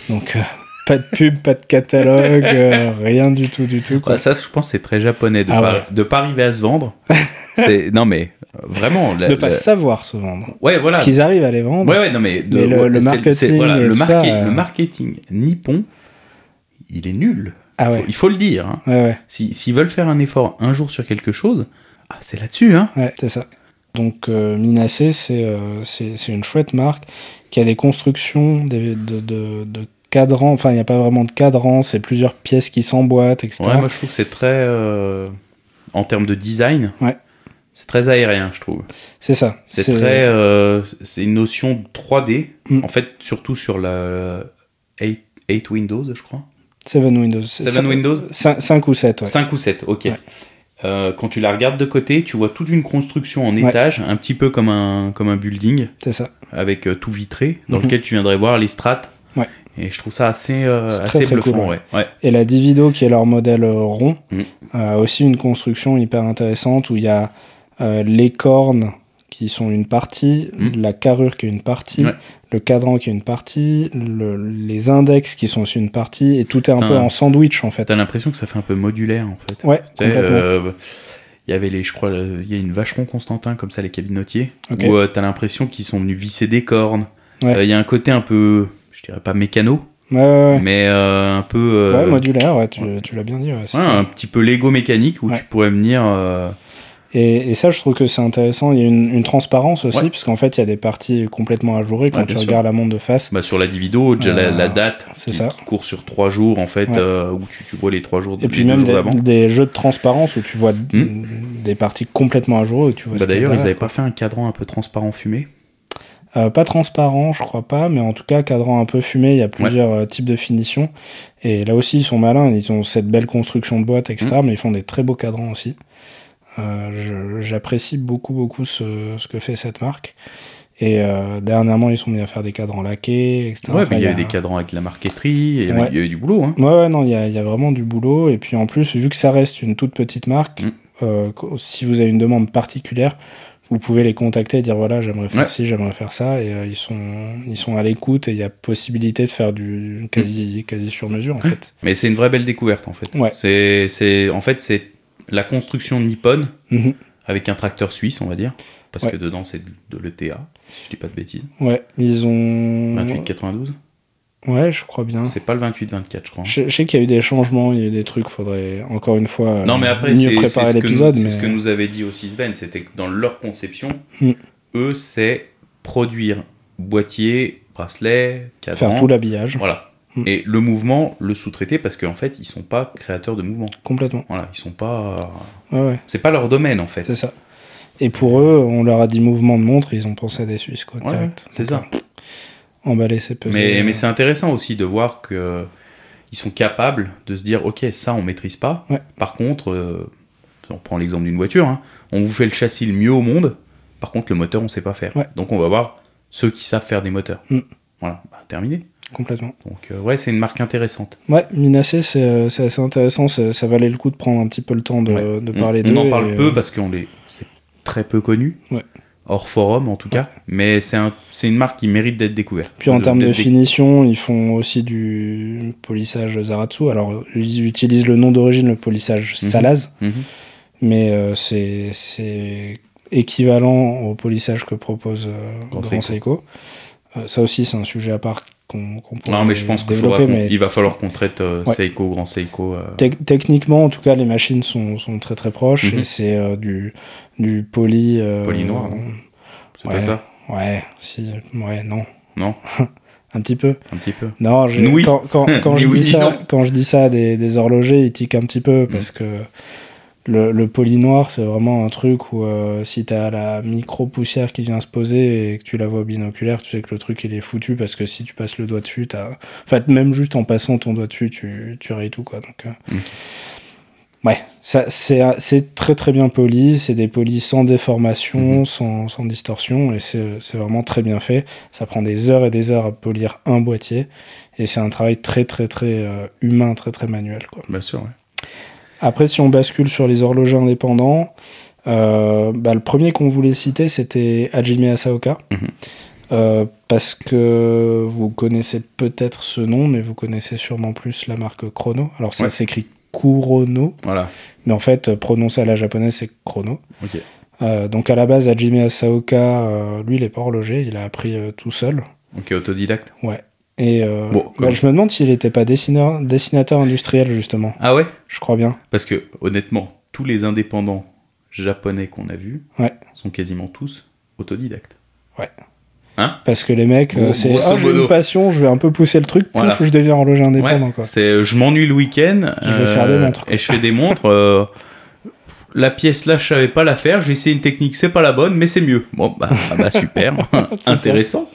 Donc, euh, pas de pub, pas de catalogue, euh, rien du tout, du tout. Quoi. Ouais, ça, je pense, c'est très japonais de Ah pas, ouais. de pas arriver à se vendre. c'est non mais vraiment. la- de pas la- savoir se vendre. Ouais, voilà. Parce qu'ils arrivent à les vendre. Ouais, ouais, non mais, de- Mais le- marketing voilà, ça, le marketing nippon, il est nul. Ah Faut- ouais, il faut le dire. hein. ouais, ouais. Si- S'ils veulent faire un effort un jour sur quelque chose, ah, c'est là-dessus. Hein. Ouais, c'est ça. Donc euh, Minacé, c'est euh, une chouette marque qui a des constructions des- de, de, de cadrans. Enfin, il n'y a pas vraiment de cadran, c'est plusieurs pièces qui s'emboîtent, etc. Ouais, moi je trouve que c'est très. euh, en termes de design, Ouais. c'est très aérien, je trouve. C'est ça. C'est très. euh, c'est une notion de 3D. Mm. En fait, surtout sur la 8, 8 Windows, je crois. Seven Windows. C'est 7 cin- Windows cin- 5 ou 7, ouais. 5 ou 7, ok. Ouais. Euh, quand tu la regardes de côté, tu vois toute une construction en Ouais. étage, un petit peu comme un, comme un building, C'est ça. avec euh, tout vitré, dans Mhm. lequel tu viendrais voir les strates. Ouais. Et je trouve ça assez, euh, très, assez très bluffant. cool, ouais. Ouais. Et la Divido, qui est leur modèle euh, rond, Mm. a aussi une construction hyper intéressante où il y a euh, les cornes qui sont une partie, Mm. la carrure qui est une partie, Ouais. Le cadran qui est une partie, le- les index qui sont aussi une partie, et tout est un peu en sandwich en fait. T'as l'impression que ça fait un peu modulaire en fait. Ouais, Tu complètement. euh, Il y avait les, je crois, il y a une vacheron Constantin comme ça, les cabinotiers, Ok. où euh, t'as l'impression qu'ils sont venus visser des cornes. Ouais. Euh, Il y a un côté un peu, je dirais pas mécano, Ouais, mais euh, un peu. euh, Ouais, modulaire, ouais, tu, tu l'as bien dit. un petit peu Lego mécanique où tu pourrais venir. Et, et ça, je trouve que c'est intéressant. Il y a une, une transparence aussi, Ouais. parce qu'en fait, il y a des parties complètement ajourées quand Ouais, tu sûr. regardes la montre de face. Bah, sur la Divido, déjà la, Euh, la date c'est ça. qui court sur trois jours en fait, Ouais. euh, où tu, tu vois les trois jours, Et puis même des, jeux de transparence où tu vois d- des parties complètement ajourées. Où tu vois Bah, D'ailleurs, ils derrière, avaient quoi. pas fait un cadran un peu transparent fumé? Euh, pas transparent, je crois pas, mais en tout cas, cadran un peu fumé, il y a plusieurs types de finitions. Et là aussi, ils sont malins, ils ont cette belle construction de boîte, etc., Mm. mais ils font des très beaux cadrans aussi. Euh, J'apprécie beaucoup, beaucoup ce, ce que fait cette marque. Et euh, dernièrement, ils sont mis à faire des cadrans laqués, etc. Ouais, Enfin, mais il y a- avait des cadrans avec la marqueterie, il y Ouais. il y avait du boulot. Hein. Ouais, ouais, non, il y a, y a vraiment du boulot. Et puis en plus, vu que ça reste une toute petite marque, Mm. euh, si vous avez une demande particulière, vous pouvez les contacter et dire voilà, j'aimerais faire Ouais. ci, j'aimerais faire ça, et euh, ils, sont, ils sont à l'écoute et il y a possibilité de faire du quasi, quasi sur mesure en fait. Mais c'est une vraie belle découverte en fait. Ouais. C'est, en fait, c'est la construction nippone Mhm. avec un tracteur suisse, on va dire, parce Ouais. que dedans c'est de l'ETA, si je dis pas de bêtises. Ouais, ils ont. 28-92 Ouais, je crois bien. C'est pas le 28-24, je crois. Je, je sais qu'il y a eu des changements, il y a eu des trucs, faudrait encore une fois euh, Non, mais après, mieux préparer l'épisode. c'est Mais... ce que nous avait dit aussi Sven, c'était que dans leur conception, Mm. eux, c'est produire boîtier, bracelet, cadran. Faire tout l'habillage, Voilà. Mm. Et le mouvement, le sous-traiter parce qu'en fait, ils sont pas créateurs de mouvement. complètement. Voilà, ils sont pas. Ouais, ouais, C'est pas leur domaine en fait. c'est ça. Et pour eux, on leur a dit mouvement de montre, ils ont pensé à des Suisses, quoi, Ouais, c'est ça. euh, Emballer, c'est pesé. Mais, mais c'est intéressant aussi de voir que ils sont capables de se dire ok ça on maîtrise pas. Ouais. Par contre, euh, on prend l'exemple d'une voiture, hein, on vous fait le châssis le mieux au monde. Par contre le moteur on sait pas faire. Ouais. Donc on va voir ceux qui savent faire des moteurs. Mm. Voilà, bah, terminé. Complètement. Donc euh, ouais c'est une marque intéressante. Ouais, Minacé, c'est euh, assez intéressant. Ça, valait le coup de prendre un petit peu le temps de, Ouais. de On- parler on, d'eux. en parle et, peu euh, parce qu'on les c'est très peu connu. Ouais. Hors forum en tout cas, mais c'est un, une marque qui mérite d'être découverte. Puis en termes de finition, ils font aussi du polissage Zaratsu. Alors, ils utilisent le nom d'origine, le polissage Mhm. Salaz, Mhm. mais euh, c'est équivalent au polissage que propose euh, Grand Grand, Seiko. Euh, ça aussi, c'est un sujet à part qu'on qu'on pourrait Non, mais je pense qu'il mais va falloir qu'on traite euh, Ouais. Seiko, Grand Seiko. euh, tec- techniquement, en tout cas, les machines sont, sont très très proches Mhm. et c'est euh, du, du poly. euh, Poly noir, non c'est ouais. pas ça Ouais, si, ouais, non. Non Un petit peu. Un petit peu. Non, quand, quand, quand je oui, dis ça, non. quand je dis ça des, des horlogers, ils tiquent un petit peu parce que le, le poly noir, c'est vraiment un truc où euh, si t'as la micro poussière qui vient se poser et que tu la vois binoculaire, tu sais que le truc il est foutu parce que si tu passes le doigt dessus, t'as. En fait, même juste en passant ton doigt dessus, tu, tu rayes tout quoi. Donc, euh. Ouais, ça, c'est, c'est très très bien poli, c'est des polis sans déformation, Mhm. sans, sans distorsion, et c'est, c'est vraiment très bien fait. Ça prend des heures et des heures à polir un boîtier, et c'est un travail très très très euh, humain, très très manuel. Quoi. Bien sûr, ouais. Après, si on bascule sur les horlogers indépendants, euh, bah, le premier qu'on voulait citer, c'était Hajime Asaoka. Mhm. Euh, parce que vous connaissez peut-être ce nom, mais vous connaissez sûrement plus la marque Chrono. Alors ça Ouais. s'écrit Kurono, Voilà. mais en fait, prononcé à la japonaise, c'est Chrono. Euh, donc à la base, Hajime Asaoka, lui, il est pas horloger, il a appris tout seul. Ok, autodidacte. Ouais. Et euh, Bon, bah, je me demande s'il n'était pas dessinateur, dessinateur industriel, justement. Ah ouais? Je crois bien. Parce que, honnêtement, tous les indépendants japonais qu'on a vus Ouais. sont quasiment tous autodidactes. Parce que les mecs, euh, c'est ah, j'ai une passion, je vais un peu pousser le truc, Voilà. pouf, je deviens horloger indépendant. Ouais, Quoi. c'est euh, je m'ennuie le week-end. euh, Je vais faire des montres, quoi. Et je fais des montres. la pièce là, je savais pas la faire. J'ai essayé une technique, c'est pas la bonne, mais c'est mieux. Bon, bah, ah bah, super. ça. Intéressant.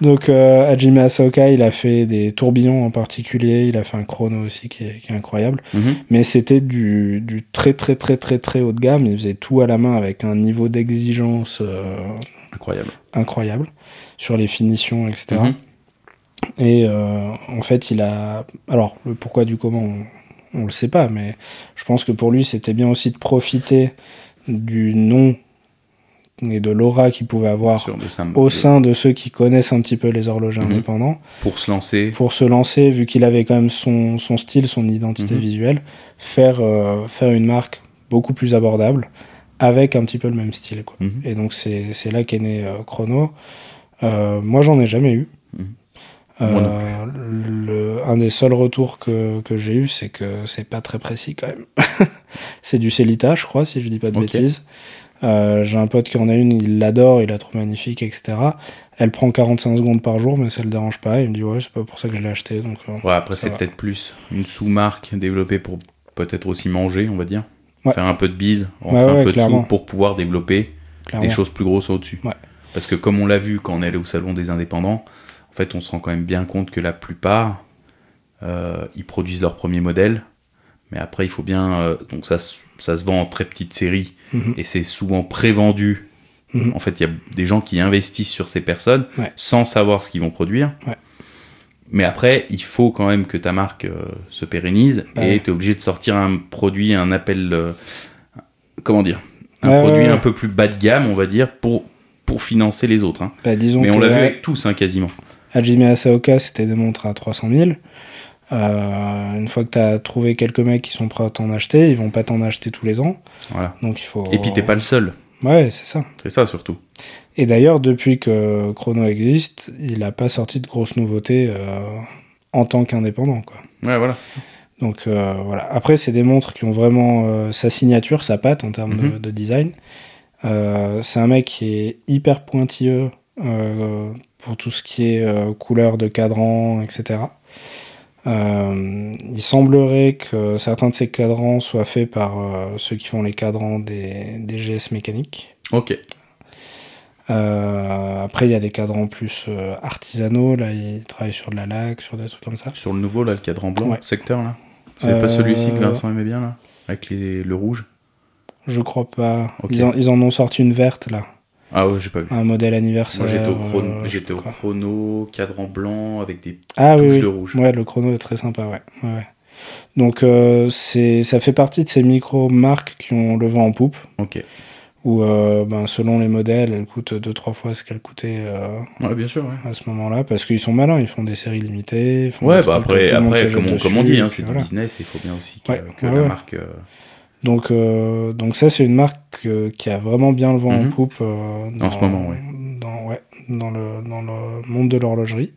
Donc euh, Hajime Asaoka, il a fait des tourbillons en particulier, il a fait un chrono aussi qui est, qui est incroyable. Mhm. Mais c'était du, du très très très très très haut de gamme, il faisait tout à la main avec un niveau d'exigence euh, Incroyable. incroyable sur les finitions, etc. Mhm. Et euh, en fait, il a. Alors, le pourquoi du comment, on, on le sait pas, mais je pense que pour lui, c'était bien aussi de profiter du nom et de l'aura qu'il pouvait avoir Sûr au sein de ceux qui connaissent un petit peu les horlogers Mhm. indépendants Pour se lancer. pour se lancer, vu qu'il avait quand même son, son style, son identité Mhm. visuelle, faire, euh, faire une marque beaucoup plus abordable avec un petit peu le même style. Quoi. Mhm. Et donc, c'est c'est là qu'est né euh, Chrono. Euh, moi, j'en ai jamais eu. Euh, le, un des seuls retours que, que j'ai eu, c'est que c'est pas très précis quand même. c'est du Celita, je crois, si je dis pas de bêtises. Euh, j'ai un pote qui en a une, il l'adore, il la trouve magnifique, etc. Elle prend 45 secondes par jour, mais ça le dérange pas. Il me dit, ouais, c'est pas pour ça que je l'ai acheté. Donc, euh, Ouais, après, c'est peut-être plus une sous-marque développée pour peut-être aussi manger, on va dire. Ouais. Faire un peu de bise, rentrer Ouais, un peu de sous pour pouvoir développer clairement. des choses plus grosses au-dessus. Parce que comme on l'a vu quand on est allé au salon des indépendants, en fait, on se rend quand même bien compte que la plupart, euh, ils produisent leur premier modèle, mais après, il faut bien. euh, donc, ça, se- ça se vend en très petite série Mhm. et c'est souvent pré-vendu. Mhm. En fait, il y a des gens qui investissent sur ces personnes Ouais. sans savoir ce qu'ils vont produire. Ouais. Mais après, il faut quand même que ta marque euh, se pérennise Bah et tu es obligé de sortir un produit, un appel. comment dire? Un produit ouais, un peu plus bas de gamme, on va dire, pour, pour financer les autres. hein. Bah, disons Mais on l'a vu avec tous, hein, quasiment. Hajime Asaoka, c'était des montres à 300 000. Euh, une fois que tu as trouvé quelques mecs qui sont prêts à t'en acheter, ils vont pas t'en acheter tous les ans. Voilà. Donc il faut. Et puis t'es pas le seul. Ouais, c'est ça. C'est ça surtout. Et d'ailleurs, depuis que Chrono existe, il a pas sorti de grosses nouveautés euh, en tant qu'indépendant, quoi. Ouais, voilà. Donc euh, voilà. Après, c'est des montres qui ont vraiment sa signature, sa patte en termes de, Mhm. de design. C'est un mec qui est hyper pointilleux pour tout ce qui est euh, couleur de cadran, etc. Euh, il semblerait que certains de ces cadrans soient faits par euh, ceux qui font les cadrans des, des GS mécaniques. Ok. Après, il y a des cadrans plus artisanaux. Là, il travaille sur de la laque, sur des trucs comme ça. Sur le nouveau, là, le cadran blanc, Ouais. secteur, là. C'est pas celui-ci que Vincent aimait bien, là Avec les, le rouge? Je crois pas. Ils, en, ils en ont sorti une verte là, Ah ouais, j'ai pas vu. un modèle anniversaire. Moi, j'étais au chrono, euh, j'étais au chrono, cadran blanc, avec des Ah touches oui. de rouge. Ouais, le chrono est très sympa, ouais. Donc, euh, c'est, ça fait partie de ces micro-marques qui ont le vent en poupe, Ok. où euh, ben, selon les modèles, elles coûtent 2-3 fois ce qu'elles coûtaient euh, Ouais, bien sûr, ouais. à ce moment-là, parce qu'ils sont malins, ils font des séries limitées. ils font Ouais, bah après, après comme, on, comme on dessus, dit, hein, c'est voilà. du business, il faut bien aussi que, que la marque. Donc, euh, donc ça, c'est une marque euh, qui a vraiment bien le vent en Mhm. poupe euh, En ce moment, ouais. Dans, ouais, dans, le, dans le monde de l'horlogerie.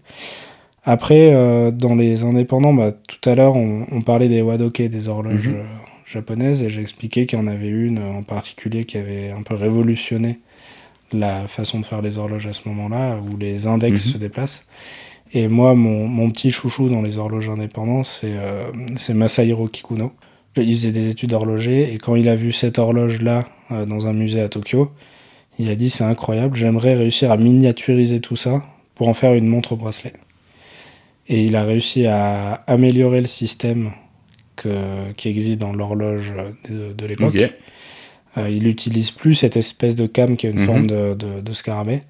Après, dans les indépendants, bah, tout à l'heure, on, on parlait des Wadoke, des horloges Mhm. japonaises, et j'ai expliqué qu'il y en avait une en particulier qui avait un peu révolutionné la façon de faire les horloges à ce moment-là, où les index Mhm. se déplacent. Et moi, mon, mon petit chouchou dans les horloges euh, c'est Masahiro Kikuno. Il faisait des études d'horloger, et quand il a vu cette horloge-là euh, dans un musée à Tokyo, il a dit c'est incroyable, j'aimerais réussir à miniaturiser tout ça pour en faire une montre au bracelet. Et il a réussi à améliorer le système que- qui existe dans l'horloge de, de l'époque. Euh, il n'utilise plus cette espèce de cam qui a une Mhm. forme de, de- de scarabée,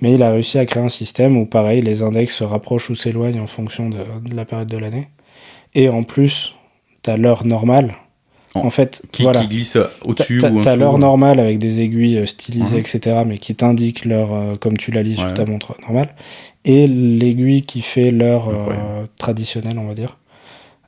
mais il a réussi à créer un système où, pareil, les index se rapprochent ou s'éloignent en fonction de la période de l'année. Et en plus, tu as l'heure normale. En- En fait, Qui, voilà. qui glisse au-dessus T'as- ou T'as l'heure normale avec des aiguilles euh, stylisées, Mhm. etc., mais qui t'indique l'heure euh, comme tu la lis sur ta montre normale, et l'aiguille qui fait l'heure euh, traditionnelle, on va dire.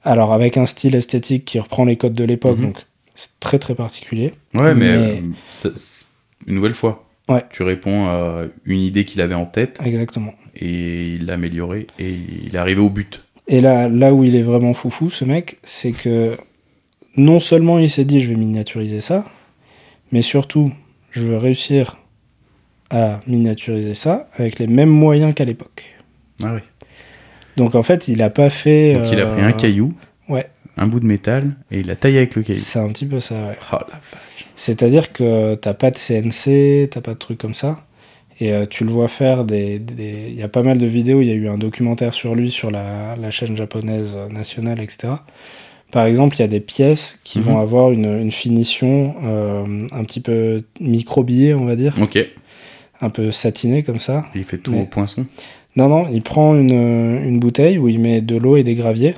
Alors, avec un style esthétique qui reprend les codes de l'époque, Mhm. donc c'est très très particulier. Ouais, mais, Mais- ça- c'est- une nouvelle fois, Ouais. tu réponds à une idée qu'il avait en tête Exactement. et il l'a améliorée et il est arrivé au but. Et là, là où il est vraiment foufou, ce mec, c'est que non seulement il s'est dit je vais miniaturiser ça, mais surtout je veux réussir à miniaturiser ça avec les mêmes moyens qu'à l'époque. Ah oui. Donc en fait, il a pas fait. Donc il a pris euh, un caillou, ouais. un bout de métal et il l'a taillé avec le caillou. C'est un petit peu ça, ouais. Oh la vache. C'est-à-dire que t'as pas de CNC, t'as pas de trucs comme ça. Et euh, tu le vois faire des. des- Il y a pas mal de vidéos, il y a eu un documentaire sur lui sur la, la chaîne japonaise nationale, etc. Par exemple, il y a des pièces qui Mhm. vont avoir une, une finition euh, un petit peu microbillée, on va dire, Ok. Et un peu satinée comme ça. il fait tout Mais- au poinçon. Non, non, il prend une, une bouteille où il met de l'eau et des graviers.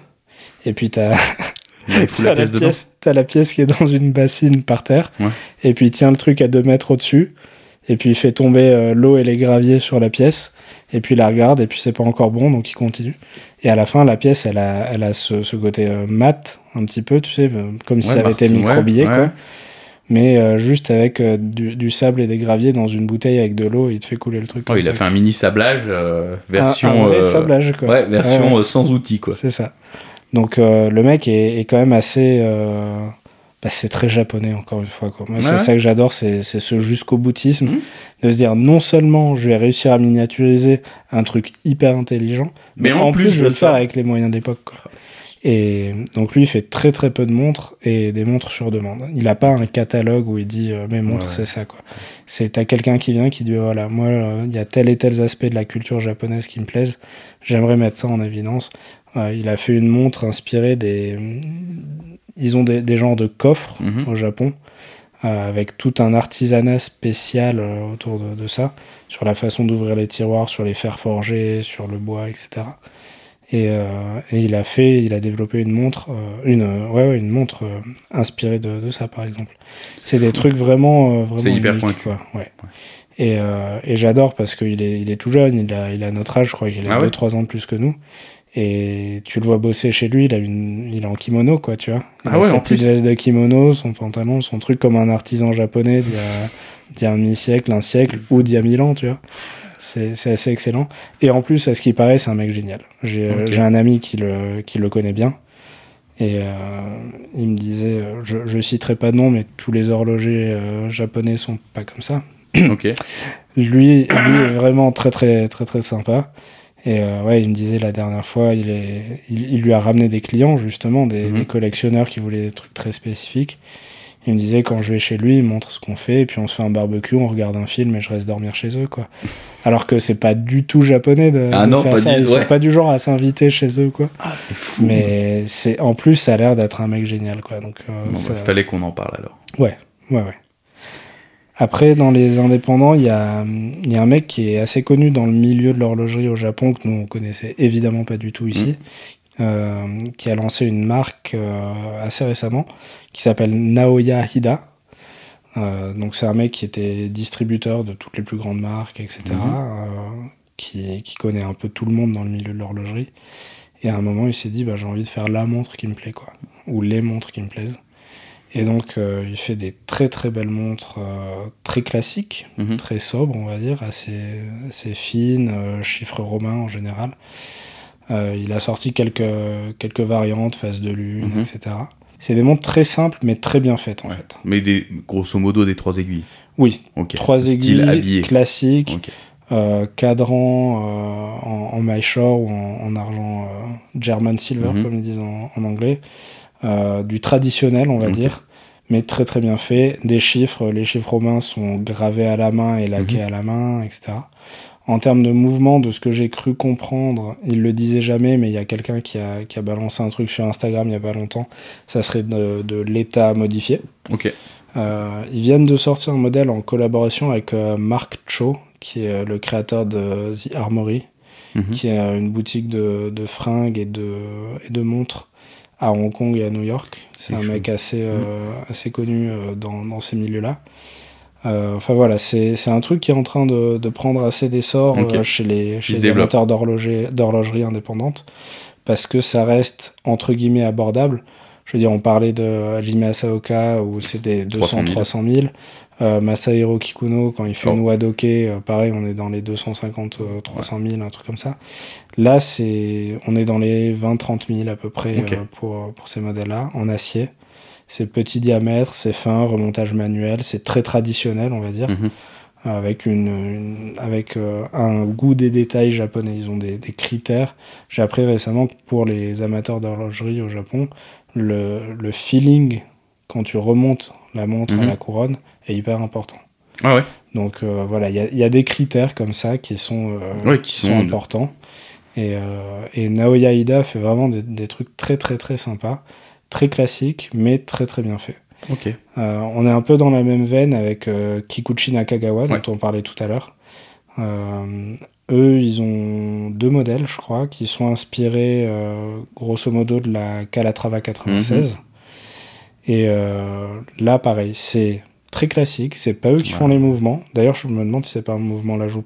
Et puis fout T'as la pièce dedans. T'as la pièce qui est dans une bassine par terre. Ouais. Et puis il tient le truc à 2 mètres au-dessus. Et puis il fait tomber euh, l'eau et les graviers sur la pièce. Et puis il la regarde. Et puis c'est pas encore bon. Donc il continue. Et à la fin, la pièce, elle a, elle a ce, ce côté euh, mat, un petit peu, tu sais, comme si Ouais, ça avait été Martin, ouais, quoi. Mais euh, juste avec du, du sable et des graviers dans une bouteille avec de l'eau. Il te fait couler le truc. Oh, il a fait un mini sablage Un- version. un, vrai sablage, quoi. Ouais, version Ouais. sans outils quoi. C'est ça. Donc le mec est, est quand même assez. Bah, c'est très japonais encore une fois. Quoi. Moi, Ouais, c'est ça que j'adore, c'est c'est ce jusqu'au boutisme. Mhm. De se dire non seulement je vais réussir à miniaturiser un truc hyper intelligent, mais, en, plus, je vais le faire avec les moyens de l'époque. quoi. Et donc lui, il fait très très peu de montres et des montres sur demande. Il n'a pas un catalogue où il dit euh, mes montres Ouais. c'est ça quoi. C'est t'as quelqu'un qui vient qui dit voilà moi euh, il y a tel et tel aspect de la culture japonaise qui me plaisent. J'aimerais mettre ça en évidence. Euh, il a fait une montre inspirée des ils ont des, des genres de coffres Mhm. au Japon euh, avec tout un artisanat spécial euh, autour de, de ça sur la façon d'ouvrir les tiroirs, sur les fers forgés, sur le bois, etc. Et, euh, et il a fait, il a développé une montre, une, ouais, ouais, une montre inspirée de, de ça par exemple. C'est des trucs vraiment, vraiment C'est hyper quoi. Ouais. Et, et j'adore parce qu'il est, il est tout jeune, il a, il a notre âge, je crois qu'il a Ah ouais 2-3 ans de plus que nous. Et tu le vois bosser chez lui, il, a une, il est en kimono, quoi, tu vois. Il Ah a ouais, sa en petite veste de kimono, son pantalon, son truc comme un artisan japonais d'il y a, a un demi-siècle, un siècle ou d'il y a mille ans, tu vois. C'est c'est assez excellent. Et en plus, à ce qui paraît, c'est un mec génial. J'ai euh, Ok. j'ai un ami qui le, qui le connaît bien. Et euh, il me disait, euh, je, je citerai pas de nom, mais tous les horlogers euh, japonais sont pas comme ça. Ok. Lui, lui est vraiment très très très très sympa. Et euh, ouais, il me disait la dernière fois, il, est, il, il lui a ramené des clients justement, des, Mhm. des collectionneurs qui voulaient des trucs très spécifiques. Il me disait quand je vais chez lui, il montre ce qu'on fait, et puis on se fait un barbecue, on regarde un film et je reste dormir chez eux, quoi. Alors que c'est pas du tout japonais de, Ah de non, faire pas ça. du- Ils sont ouais. pas du genre à s'inviter chez eux, quoi. Ah, c'est fou. Mais c'est en plus, ça a l'air d'être un mec génial, quoi. Donc euh, Bon, bah, ça- fallait qu'on en parle alors. Ouais, ouais, ouais. Après, dans les indépendants, il y a, y a un mec qui est assez connu dans le milieu de l'horlogerie au Japon, que nous, on connaissait évidemment pas du tout ici, euh, qui a lancé une marque euh, assez récemment, qui s'appelle Naoya Hida. Euh, donc c'est un mec qui était distributeur de toutes les plus grandes marques, etc., euh, qui, qui connaît un peu tout le monde dans le milieu de l'horlogerie. Et à un moment, il s'est dit, bah, j'ai envie de faire la montre qui me plaît, quoi. Ou les montres qui me plaisent. Et donc, euh, il fait des très très belles montres, euh, très classiques, Mhm. très sobres, on va dire, assez, assez fines, euh, chiffres romains en général. Il a sorti quelques, quelques variantes, phase de lune, Mhm. etc. C'est des montres très simples, mais très bien faites, en Ouais. fait. Mais des, grosso modo des trois aiguilles. Oui, Ok. trois Style aiguilles habillé. classiques, Ok. euh, cadran en, en ou en, en argent German silver, Mhm. comme ils disent en, en anglais. Euh, du traditionnel, on va dire, mais très très bien fait. Des chiffres, les chiffres romains sont gravés à la main et laqués Mhm. à la main, etc. En termes de mouvement, de ce que j'ai cru comprendre, il le disait jamais, mais il y a quelqu'un qui a, qui a balancé un truc sur Instagram il y a pas longtemps. Ça serait de, de l'état modifié. Ok. Euh, ils viennent de sortir un modèle en collaboration avec euh, Mark Cho, qui est le créateur de The Armory, Mhm. qui est une boutique de, de fringues et de, et de montres à Hong Kong et à New York. C'est un mec assez, euh, assez connu euh, dans, dans ces milieux-là. Euh, Enfin voilà, c'est un truc qui est en train de, de prendre assez d'essor chez les, chez les amateurs d'horloger- d'horlogerie indépendante parce que ça reste entre guillemets abordable. Je veux dire, on parlait de Hajime Asaoka où c'était 300 200, 000. 300 000. Euh, Masahiro Kikuno, quand il fait Oh. une Wadoke, euh, pareil, on est dans les 250, euh, 300 000, un truc comme ça. Là, c'est, on est dans les 20, 30 000 à peu près euh, pour, pour ces modèles-là, en acier. C'est petit diamètre, c'est fin, remontage manuel, c'est très traditionnel, on va dire, Mhm. avec, une, une- avec euh, un goût des détails japonais. Ils ont des, des critères. J'ai appris récemment que pour les amateurs d'horlogerie au Japon, le, le feeling quand tu remontes la montre à Mhm. la couronne est hyper important. Ah ouais. Donc euh, voilà, il y, a- il y a des critères comme ça qui sont, euh, Ouais, qui sont importants. Et, euh, et Naoya Ida fait vraiment des, des trucs très très très sympas, très classiques, mais très très bien faits. Ok. On est un peu dans la même veine avec Kikuchi Nakagawa, Ouais. dont on parlait tout à l'heure. Eux, ils ont deux modèles, je crois, qui sont inspirés grosso modo de la Calatrava 96. Mhm. Et là, pareil, c'est très classique. C'est pas eux qui Ouais. font les mouvements. D'ailleurs, je me demande si c'est pas un mouvement la joue.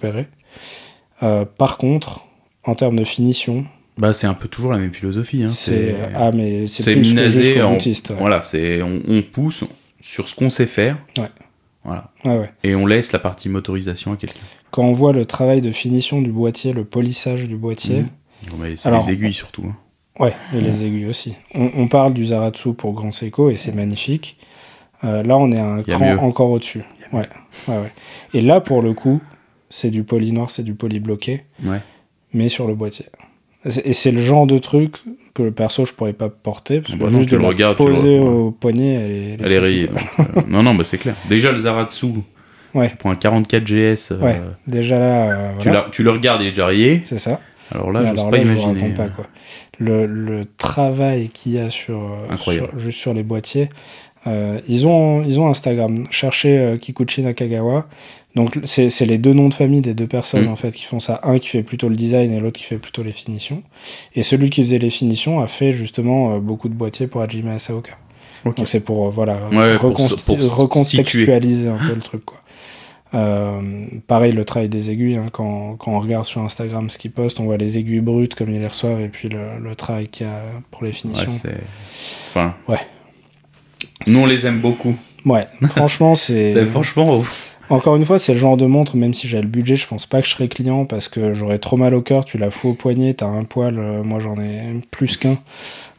Euh, par contre, en termes de finition, Bah c'est un peu toujours la même philosophie. Hein. c'est ah mais c'est plus que minasé en- comptiste, ouais. Voilà, c'est on, on pousse sur ce qu'on sait faire. Ouais. Voilà. Et on laisse la partie motorisation à quelqu'un. Quand on voit le travail de finition du boîtier, le polissage du boîtier, bah, c'est les aiguilles surtout. hein. Ouais, et les aiguilles aussi. On, on parle du Zaratsu pour Grand Seiko et c'est magnifique. Euh, là, on est un cran mieux. encore au-dessus. Ouais, ouais, ouais. Et là, pour le coup, c'est du poly noir, c'est du poly bloqué, Ouais. mais sur le boîtier. Et c'est le genre de truc que le perso, je pourrais pas porter, parce que Bah juste tu de le la regardes, le poser au poignet, elle est, Elle est rayée. donc, euh, non, non, bah c'est clair. Déjà le Zaratsu, Ouais. tu prends un 44 GS, euh, Ouais, déjà là, euh, tu, voilà, la- tu le regardes, il est déjà rayé. c'est ça. Alors là, pas je vous imaginer. pas, quoi. Le, le travail qu'il y a sur- juste sur les boîtiers. Euh, ils, ont, ils ont Instagram. Cherchez euh, Kikuchi Nakagawa. Donc c'est les deux noms de famille des deux personnes Mm. en fait qui font ça. Un qui fait plutôt le design et l'autre qui fait plutôt les finitions. Et celui qui faisait les finitions a fait justement euh, beaucoup de boîtiers pour Hajime Asaoka. Ok. Donc c'est pour voilà Ouais, pour pour recontextualiser un peu le truc quoi. Pareil le travail des aiguilles hein, quand, quand on regarde sur Instagram ce qu'ils postent on voit les aiguilles brutes comme ils les reçoivent et puis le, le travail qu'il y a pour les finitions. enfin, Ouais. Nous, on les aime beaucoup. Ouais, franchement c'est C'est franchement. Encore une fois, c'est le genre de montre, même si j'ai le budget, je pense pas que je serais client parce que j'aurais trop mal au cœur. Tu la fous au poignet, t'as un poil, euh, moi j'en ai plus qu'un.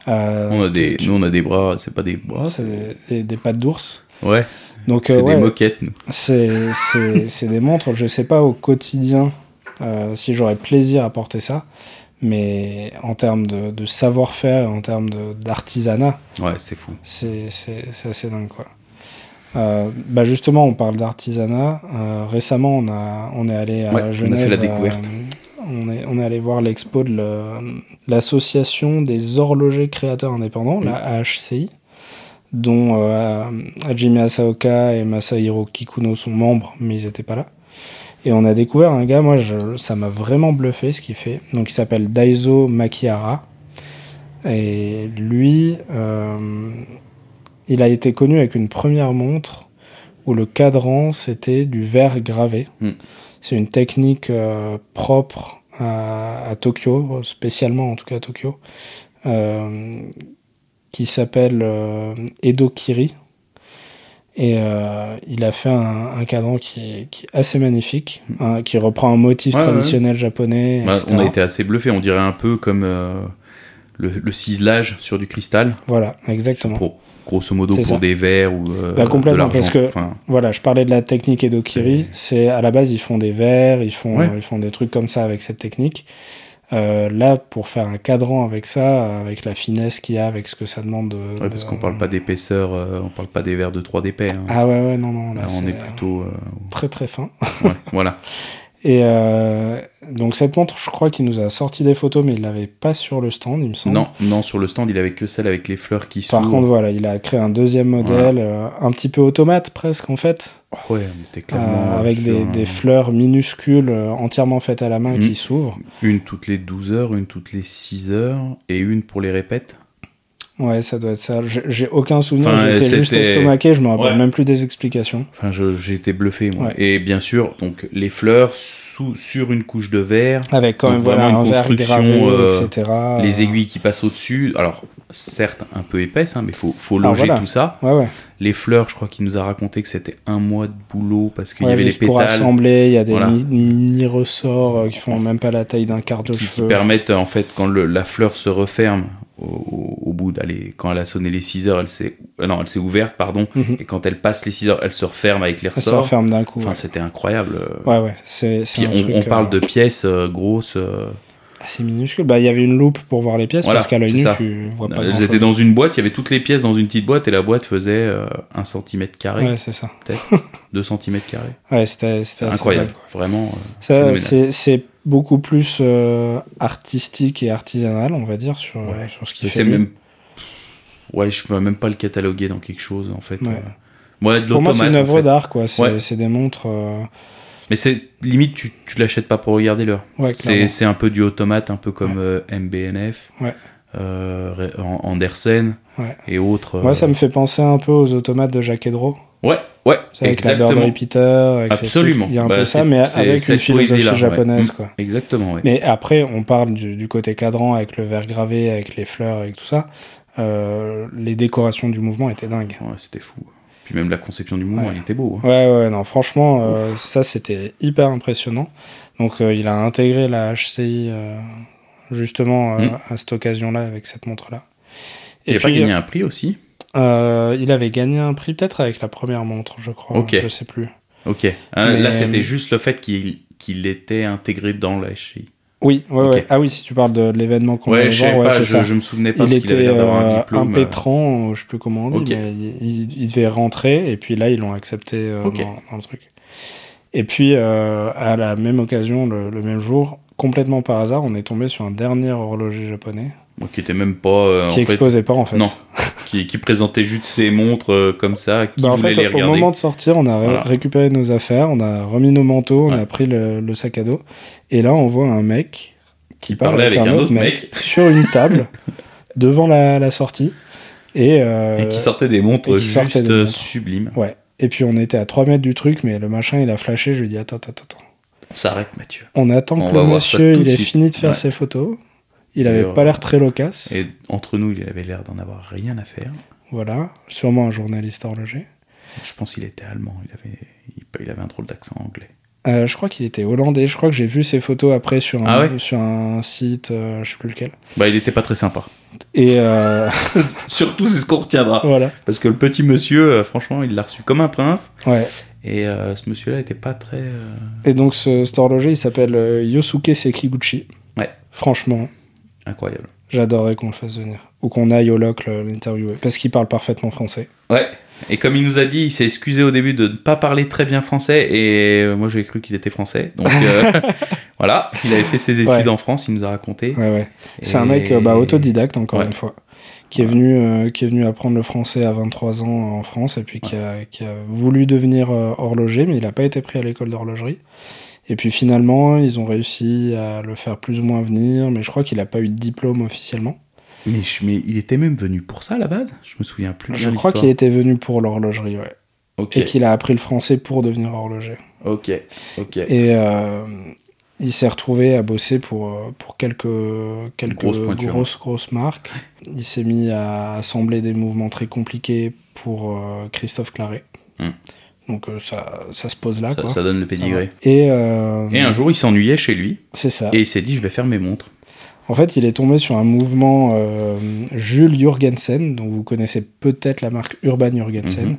Euh, On a des, tu- nous, on a des bras, c'est pas des bras. c'est des, des- des pattes d'ours. Ouais, Donc, c'est euh, ouais, des moquettes, nous. c'est c'est- c'est des montres, je sais pas au quotidien si j'aurais plaisir à porter ça, mais en termes de, de savoir-faire, en termes d'artisanat, Ouais, c'est fou. c'est assez dingue quoi. Euh, bah justement, on parle d'artisanat. Euh, récemment, on, a, on est allé à Ouais, on a Genève. fait la euh, découverte. on, est, on est allé voir l'expo de l'association des horlogers créateurs indépendants, Mm. la AHCI, dont euh, Hajime Asaoka et Masahiro Kikuno sont membres, mais ils n'étaient pas là. Et on a découvert un gars, moi, je- ça m'a vraiment bluffé ce qu'il fait. Donc, il s'appelle Daiso Makihara. Et lui, euh, il a été connu avec une première montre où le cadran, c'était du verre gravé. Mm. C'est une technique euh, propre à, à Tokyo, spécialement en tout cas à Tokyo, euh, qui s'appelle Edo Kiri. Et euh, il a fait un, un cadran qui est, qui est assez magnifique, hein, qui reprend un motif Ouais, ouais. traditionnel japonais. Bah, on a été assez bluffé. On dirait un peu comme euh, le, le ciselage sur du cristal. Voilà, exactement. Pour, grosso modo pour ça. des verres ou euh, Bah, complètement, de parce l'argent. que- Enfin, Voilà, je parlais de la technique Edokiri. C'est à la base, ils font des verres, ils font, Ouais. ils font des trucs comme ça avec cette technique. Euh, là, pour faire un cadran avec ça, avec la finesse qu'il y a, avec ce que ça demande de. ouais, parce de- qu'on parle pas d'épaisseur, euh, on parle pas des verres de 3 d'épais. hein. Ah ouais, ouais, non, non, là, Là, on est plutôt. euh, très très fin. ouais, voilà. Et euh, donc, cette montre, je crois qu'il nous a sorti des photos, mais il l'avait pas sur le stand, il me semble. Non, non, sur le stand, il avait que celle avec les fleurs qui Par s'ouvrent. contre, voilà, il a créé un deuxième modèle, euh, un petit peu automate presque en fait, Ouais, était euh, clairement. avec des, un- des fleurs minuscules entièrement faites à la main qui s'ouvrent. Une toutes les 12 heures, une toutes les 6 heures, et une pour les répètes. Ouais, ça doit être ça. J'ai aucun souvenir, Enfin, j'étais juste estomaqué, je me rappelle Ouais. même plus des explications. Enfin, j'ai été bluffé, moi. Ouais. Et bien sûr, donc les fleurs sous, sur une couche de verre, Avec quand même voilà, vraiment un une verre construction, gravé, euh, etc. les aiguilles qui passent au-dessus. Alors, certes, un peu épaisses, hein, mais il faut, faut Ah, loger voilà. tout ça. Ouais, ouais. Les fleurs, je crois qu'il nous a raconté que c'était un mois de boulot parce qu'il Ouais, y avait les juste pour pétales assembler, il y a des Voilà. mi- mini ressorts euh, qui font même pas la taille d'un quart de qui, qui permettent, en fait, quand le- la fleur se referme au, au- bout d'aller, quand elle a sonné les 6 heures, elle s'est, euh, non, elle s'est ouverte, pardon, Mhm. et quand elle passe les 6 heures, elle se referme avec les Ça se ressorts. referme d'un coup. Enfin, ouais. c'était incroyable. Ouais, ouais, c'est un on, truc, on parle euh, de pièces euh, grosses. euh, assez minuscule. Bah, il y avait une loupe pour voir les pièces Voilà, parce qu'à l'œil nu, ça. tu vois pas elles étaient dans une boîte, il y avait toutes les pièces dans une petite boîte et la boîte faisait euh, 1 cm carré, Ouais, c'est ça. peut-être 2 cm carré. Ouais, c'était Incroyable, vraiment. euh, c'est beaucoup plus euh, artistique et artisanal, on va dire, sur, Ouais. sur ce C'est fait. c'est même. Ouais, je peux même pas le cataloguer dans quelque chose en fait. Ouais. euh. Ouais, de Pour moi, c'est une en œuvre fait. d'art, quoi. C'est Ouais. des montres. euh, Mais c'est limite, tu, tu l'achètes pas pour regarder l'heure. Ouais, C'est un peu du automate, un peu comme euh, MBNF, euh, An- Andersen et autres. Moi, euh. ça me fait penser un peu aux automates de Jacques Edro. Ouais, ouais, avec la exactement. Burberry Peter. Absolument. Il y a un Bah, peu ça, mais avec une philosophie ouais. japonaise, Mm. quoi. Exactement. Mais après, on parle du, du côté cadran avec le verre gravé, avec les fleurs, avec tout ça. Euh, les décorations du mouvement étaient dingues. Ouais, c'était fou. Puis même la conception du mouvement, Ouais. il était beau. hein. Ouais, ouais, non, franchement, euh, ça c'était hyper impressionnant. Donc, euh, il a intégré la HCI justement euh, Mm. à cette occasion-là avec cette montre-là. Il a pas gagné un prix aussi? il avait gagné un prix peut-être avec la première montre, je crois. Ok. Je sais plus. Ok. Ah, Mais, Là, c'était juste le fait qu'il était intégré dans la HI. Oui, ouais, Ok. ouais. Ah oui, si tu parles de, de l'événement qu'on Ouais, voir, ouais, c'est je, ça. je me souvenais pas Il était euh, diplôme. impétrant, euh, je sais plus comment on dit, Ok. mais il, devait rentrer et puis là ils l'ont accepté euh, dans, dans le truc. Et puis euh, à la même occasion, le, le même jour, complètement par hasard, on est tombé sur un dernier horloger japonais euh, qui était même pas. euh, qui en fait, exposait pas en fait. non. qui, qui présentait juste ses montres euh, comme ça, qui Bah, en fait, les au regarder. moment de sortir, on a Voilà. récupéré nos affaires, on a remis nos manteaux, on Ouais. a pris le, le sac à dos. Et là, on voit un mec qui parle parlait avec, avec un, autre autre mec, mec. sur une table devant la, la sortie. Et, euh, Et qui sortait des montres qui juste des montres. sublimes. Ouais. Et puis on était à 3 mètres du truc, mais le machin il a flashé. Je lui ai dit attends, attends, attends. On s'arrête, Mathieu. On attend On que le monsieur il ait fini de faire Ouais. ses photos. Il avait pas l'air très loquace. Et entre nous, il avait l'air d'en avoir rien à faire. Voilà. Sûrement un journaliste horloger. Je pense qu'il était allemand. Il avait, il, avait un drôle d'accent anglais. Euh, je crois qu'il était hollandais. Je crois que j'ai vu ses photos après sur un, Ah ouais sur un site, euh, je sais plus lequel. Bah, il était pas très sympa. Et euh, Surtout, c'est ce qu'on retiendra. voilà. Parce que le petit monsieur, euh, franchement, il l'a reçu comme un prince. Ouais. Et ce monsieur-là était pas très. Et donc ce, cet horloger il s'appelle Yosuke Sekiguchi. Ouais. Franchement, incroyable. j'adorerais qu'on le fasse venir. Ou qu'on aille au loc le- l'interviewer. Parce qu'il parle parfaitement français. Ouais. Et comme il nous a dit, il s'est excusé au début de ne pas parler très bien français. Et euh, moi, j'ai cru qu'il était français. Donc euh, voilà, il avait fait ses études Ouais. en France, il nous a raconté. Ouais, ouais. C'est Et- un mec euh, bah, autodidacte, encore une fois. Qui est, venu, euh, qui est venu apprendre le français à 23 ans en France et puis qui, a, qui a voulu devenir euh, horloger, mais il n'a pas été pris à l'école d'horlogerie. Et puis finalement, ils ont réussi à le faire plus ou moins venir, mais je crois qu'il n'a pas eu de diplôme officiellement. Mais, je- mais il était même venu pour ça à la base? Je me souviens plus. Je crois qu'il était venu pour l'horlogerie, ouais. Ok, Et qu'il a appris le français pour devenir horloger. ok, ok. Et euh, il s'est retrouvé à bosser pour, euh, pour quelques, quelques Grosse pointure. grosses, grosses marques. Il s'est mis à assembler des mouvements très compliqués pour euh, Christophe Claret. Hmm. Donc euh, ça, ça se pose là. Ça, quoi. ça donne le pédigré. Et, euh, Et un jour, il s'ennuyait chez lui c'est ça. et il s'est dit je vais faire mes montres. En fait, il est tombé sur un mouvement euh, Jules Jurgensen, dont vous connaissez peut-être la marque Urban Jurgensen. Mhm.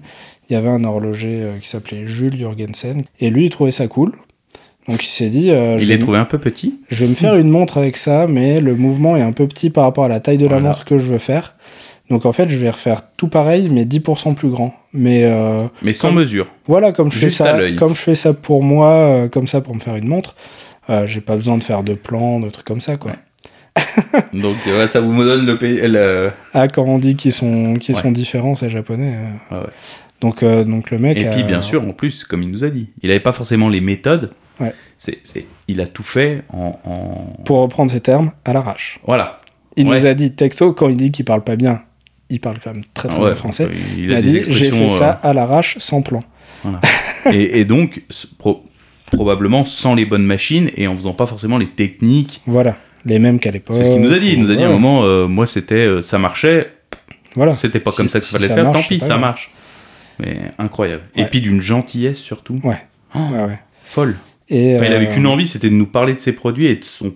Il y avait un horloger euh, qui s'appelait Jules Jurgensen. Et lui, il trouvait ça cool. Donc il s'est dit, euh, je Il vais est me- trouvé un peu petit. je vais me faire une montre avec ça, mais le mouvement est un peu petit par rapport à la taille de la montre que je veux faire. Donc en fait, je vais refaire tout pareil, mais 10% plus grand. Mais euh, Mais sans Comme- mesure. voilà, comme je, fais Juste ça, comme je fais ça pour moi, euh, comme ça pour me faire une montre, euh, j'ai pas besoin de faire de plans, de trucs comme ça. Quoi. Ouais. Donc euh, ouais, ça vous me donne le, pays- le- Ah, quand on dit qu'ils sont, qu'ils Ouais. sont différents, c'est japonais. Ah ouais. Donc, donc le mec. Et puis a- bien sûr, en plus, comme il nous a dit, il n'avait pas forcément les méthodes. C'est, c'est, il a tout fait en, en- Pour reprendre ses termes, à l'arrache. Voilà. Il nous a dit texto, quand il dit qu'il parle pas bien, il parle quand même très très Ouais, bien français. Il, Il a dit j'ai fait ça à l'arrache sans plan. euh, voilà. et, et donc, pro- probablement sans les bonnes machines et en faisant pas forcément les techniques. Voilà, les mêmes qu'à l'époque. C'est ce qu'il nous a dit. Il nous a dit à un moment, euh, moi c'était, euh, ça marchait, Voilà. c'était pas Si- comme ça qu'il si fallait ça faire, marche, tant pis, ça marche. Mais incroyable. Et puis d'une gentillesse surtout. Ouais. Oh. Folle. Et, Enfin, il avait euh, qu'une envie, c'était de nous parler de ses produits et de son,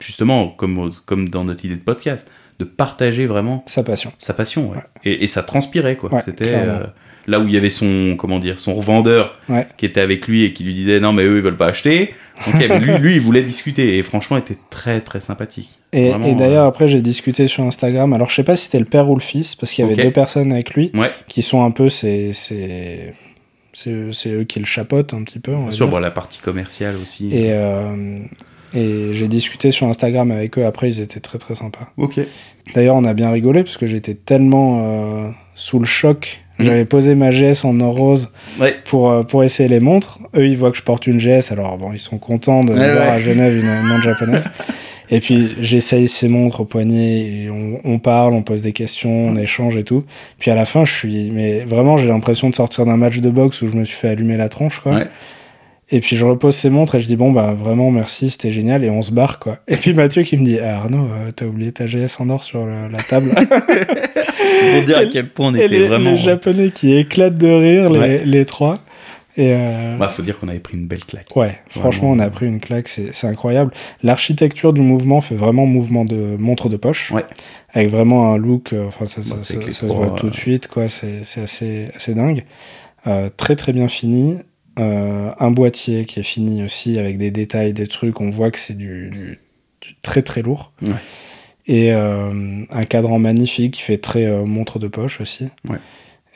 justement, comme, comme dans notre idée de podcast, de partager vraiment Sa passion. sa passion. ouais. Ouais. Et, et ça transpirait, quoi. Ouais, C'était euh, là où il y avait son, comment dire, son revendeur qui était avec lui et qui lui disait non, mais eux, ils veulent pas acheter. Donc, lui, lui, il voulait discuter et franchement, il était très, très sympathique. Et, d'ailleurs, après, j'ai discuté sur Instagram. Alors, je sais pas si c'était le père ou le fils, parce qu'il y avait deux personnes avec lui qui sont un peu. C'est c'est- eux qui le chapotent un petit peu. on va bien sûr, dire. bon, la partie commerciale aussi. Et, euh, et j'ai discuté sur Instagram avec eux. Après, ils étaient très très sympas. Ok. D'ailleurs, on a bien rigolé parce que j'étais tellement euh, sous le choc. Mhm. J'avais posé ma GS en or rose Ouais. pour, euh, pour essayer les montres. Eux, ils voient que je porte une GS, alors bon, ils sont contents de Ouais, voir ouais. à Genève une montre japonaise. et puis, j'essaye ces montres au poignet, et on, on parle, on pose des questions, on échange et tout. Puis à la fin, je suis. Mais vraiment, j'ai l'impression de sortir d'un match de boxe où je me suis fait allumer la tronche, quoi. Ouais. Et puis je repose ces montres et je dis bon bah vraiment merci c'était génial et on se barre quoi. Et puis Mathieu qui me dit ah, Arnaud euh, t'as oublié ta GS en or sur le- la table. Pour dire à quel point on était les, vraiment. les japonais qui éclatent de rire les, Ouais. les trois. Et euh, Bah, faut dire qu'on avait pris une belle claque. ouais franchement on a pris une claque c'est c'est incroyable. L'architecture du mouvement fait vraiment mouvement de montre de poche. Ouais. Avec vraiment un look euh, enfin ça, Bah, ça- se voit tout de suite quoi c'est c'est assez assez dingue. Très très bien fini. Euh, un boîtier qui est fini aussi avec des détails, des trucs. On voit que c'est du, du- du très très lourd. Ouais. Et euh, un cadran magnifique qui fait très euh, montre de poche aussi. Ouais.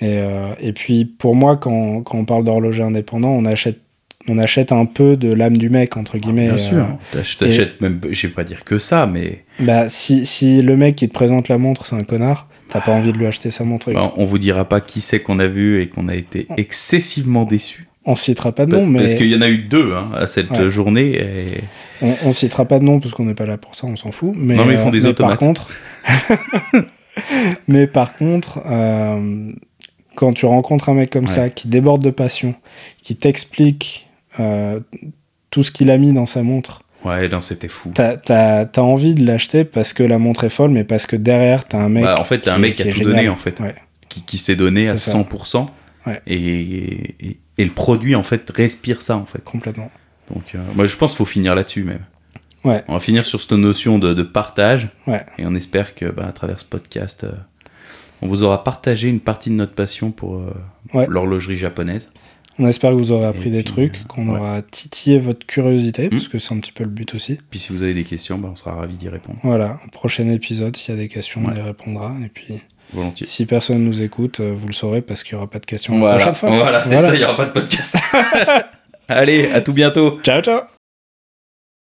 Et, et puis pour moi, quand, quand on parle d'horloger indépendant, on achète, on achète un peu de l'âme du mec, entre guillemets. Bien sûr. euh, T'ach- T'achètes même, je vais pas dire que ça, mais bah, si, si le mec qui te présente la montre, c'est un connard, T'as pas envie de lui acheter sa montre. Bah, on vous dira pas qui c'est qu'on a vu et qu'on a été excessivement déçus. On citera pas de nom, mais. Parce qu'il y en a eu deux hein, à cette Ouais. journée. Et... On, on citera pas de nom parce qu'on n'est pas là pour ça, on s'en fout. Mais, Non, mais ils font euh, des mais automates. Par contre, mais par contre, euh, quand tu rencontres un mec comme Ouais. ça qui déborde de passion, qui t'explique euh, tout ce qu'il a mis dans sa montre, Ouais, non, c'était fou. t'as t'as- t'as envie de l'acheter parce que la montre est folle, mais parce que derrière t'as un mec. Bah, en fait, t'as un mec qui a tout génial. donné, en fait. Ouais. Qui, qui s'est donné à C'est ça. 100%. Ouais. Et, et, et le produit, en fait, respire ça, en fait. Complètement. Donc, euh, moi, je pense qu'il faut finir là-dessus, même. Ouais. On va finir sur cette notion de, de partage. Ouais. Et on espère que, bah, à travers ce podcast, euh, on vous aura partagé une partie de notre passion pour euh, Ouais. l'horlogerie japonaise. On espère que vous aurez appris Et des puis, trucs, qu'on aura titillé votre curiosité, Mm. parce que c'est un petit peu le but aussi. Puis si vous avez des questions, bah, on sera ravis d'y répondre. Voilà, au prochain épisode, s'il y a des questions, on y répondra. Et puis, Volontiers. si personne nous écoute, euh, vous le saurez parce qu'il n'y aura pas de questions la Voilà, prochaine fois. voilà c'est ça, il n'y aura pas de podcast. Allez, à tout bientôt. Ciao, ciao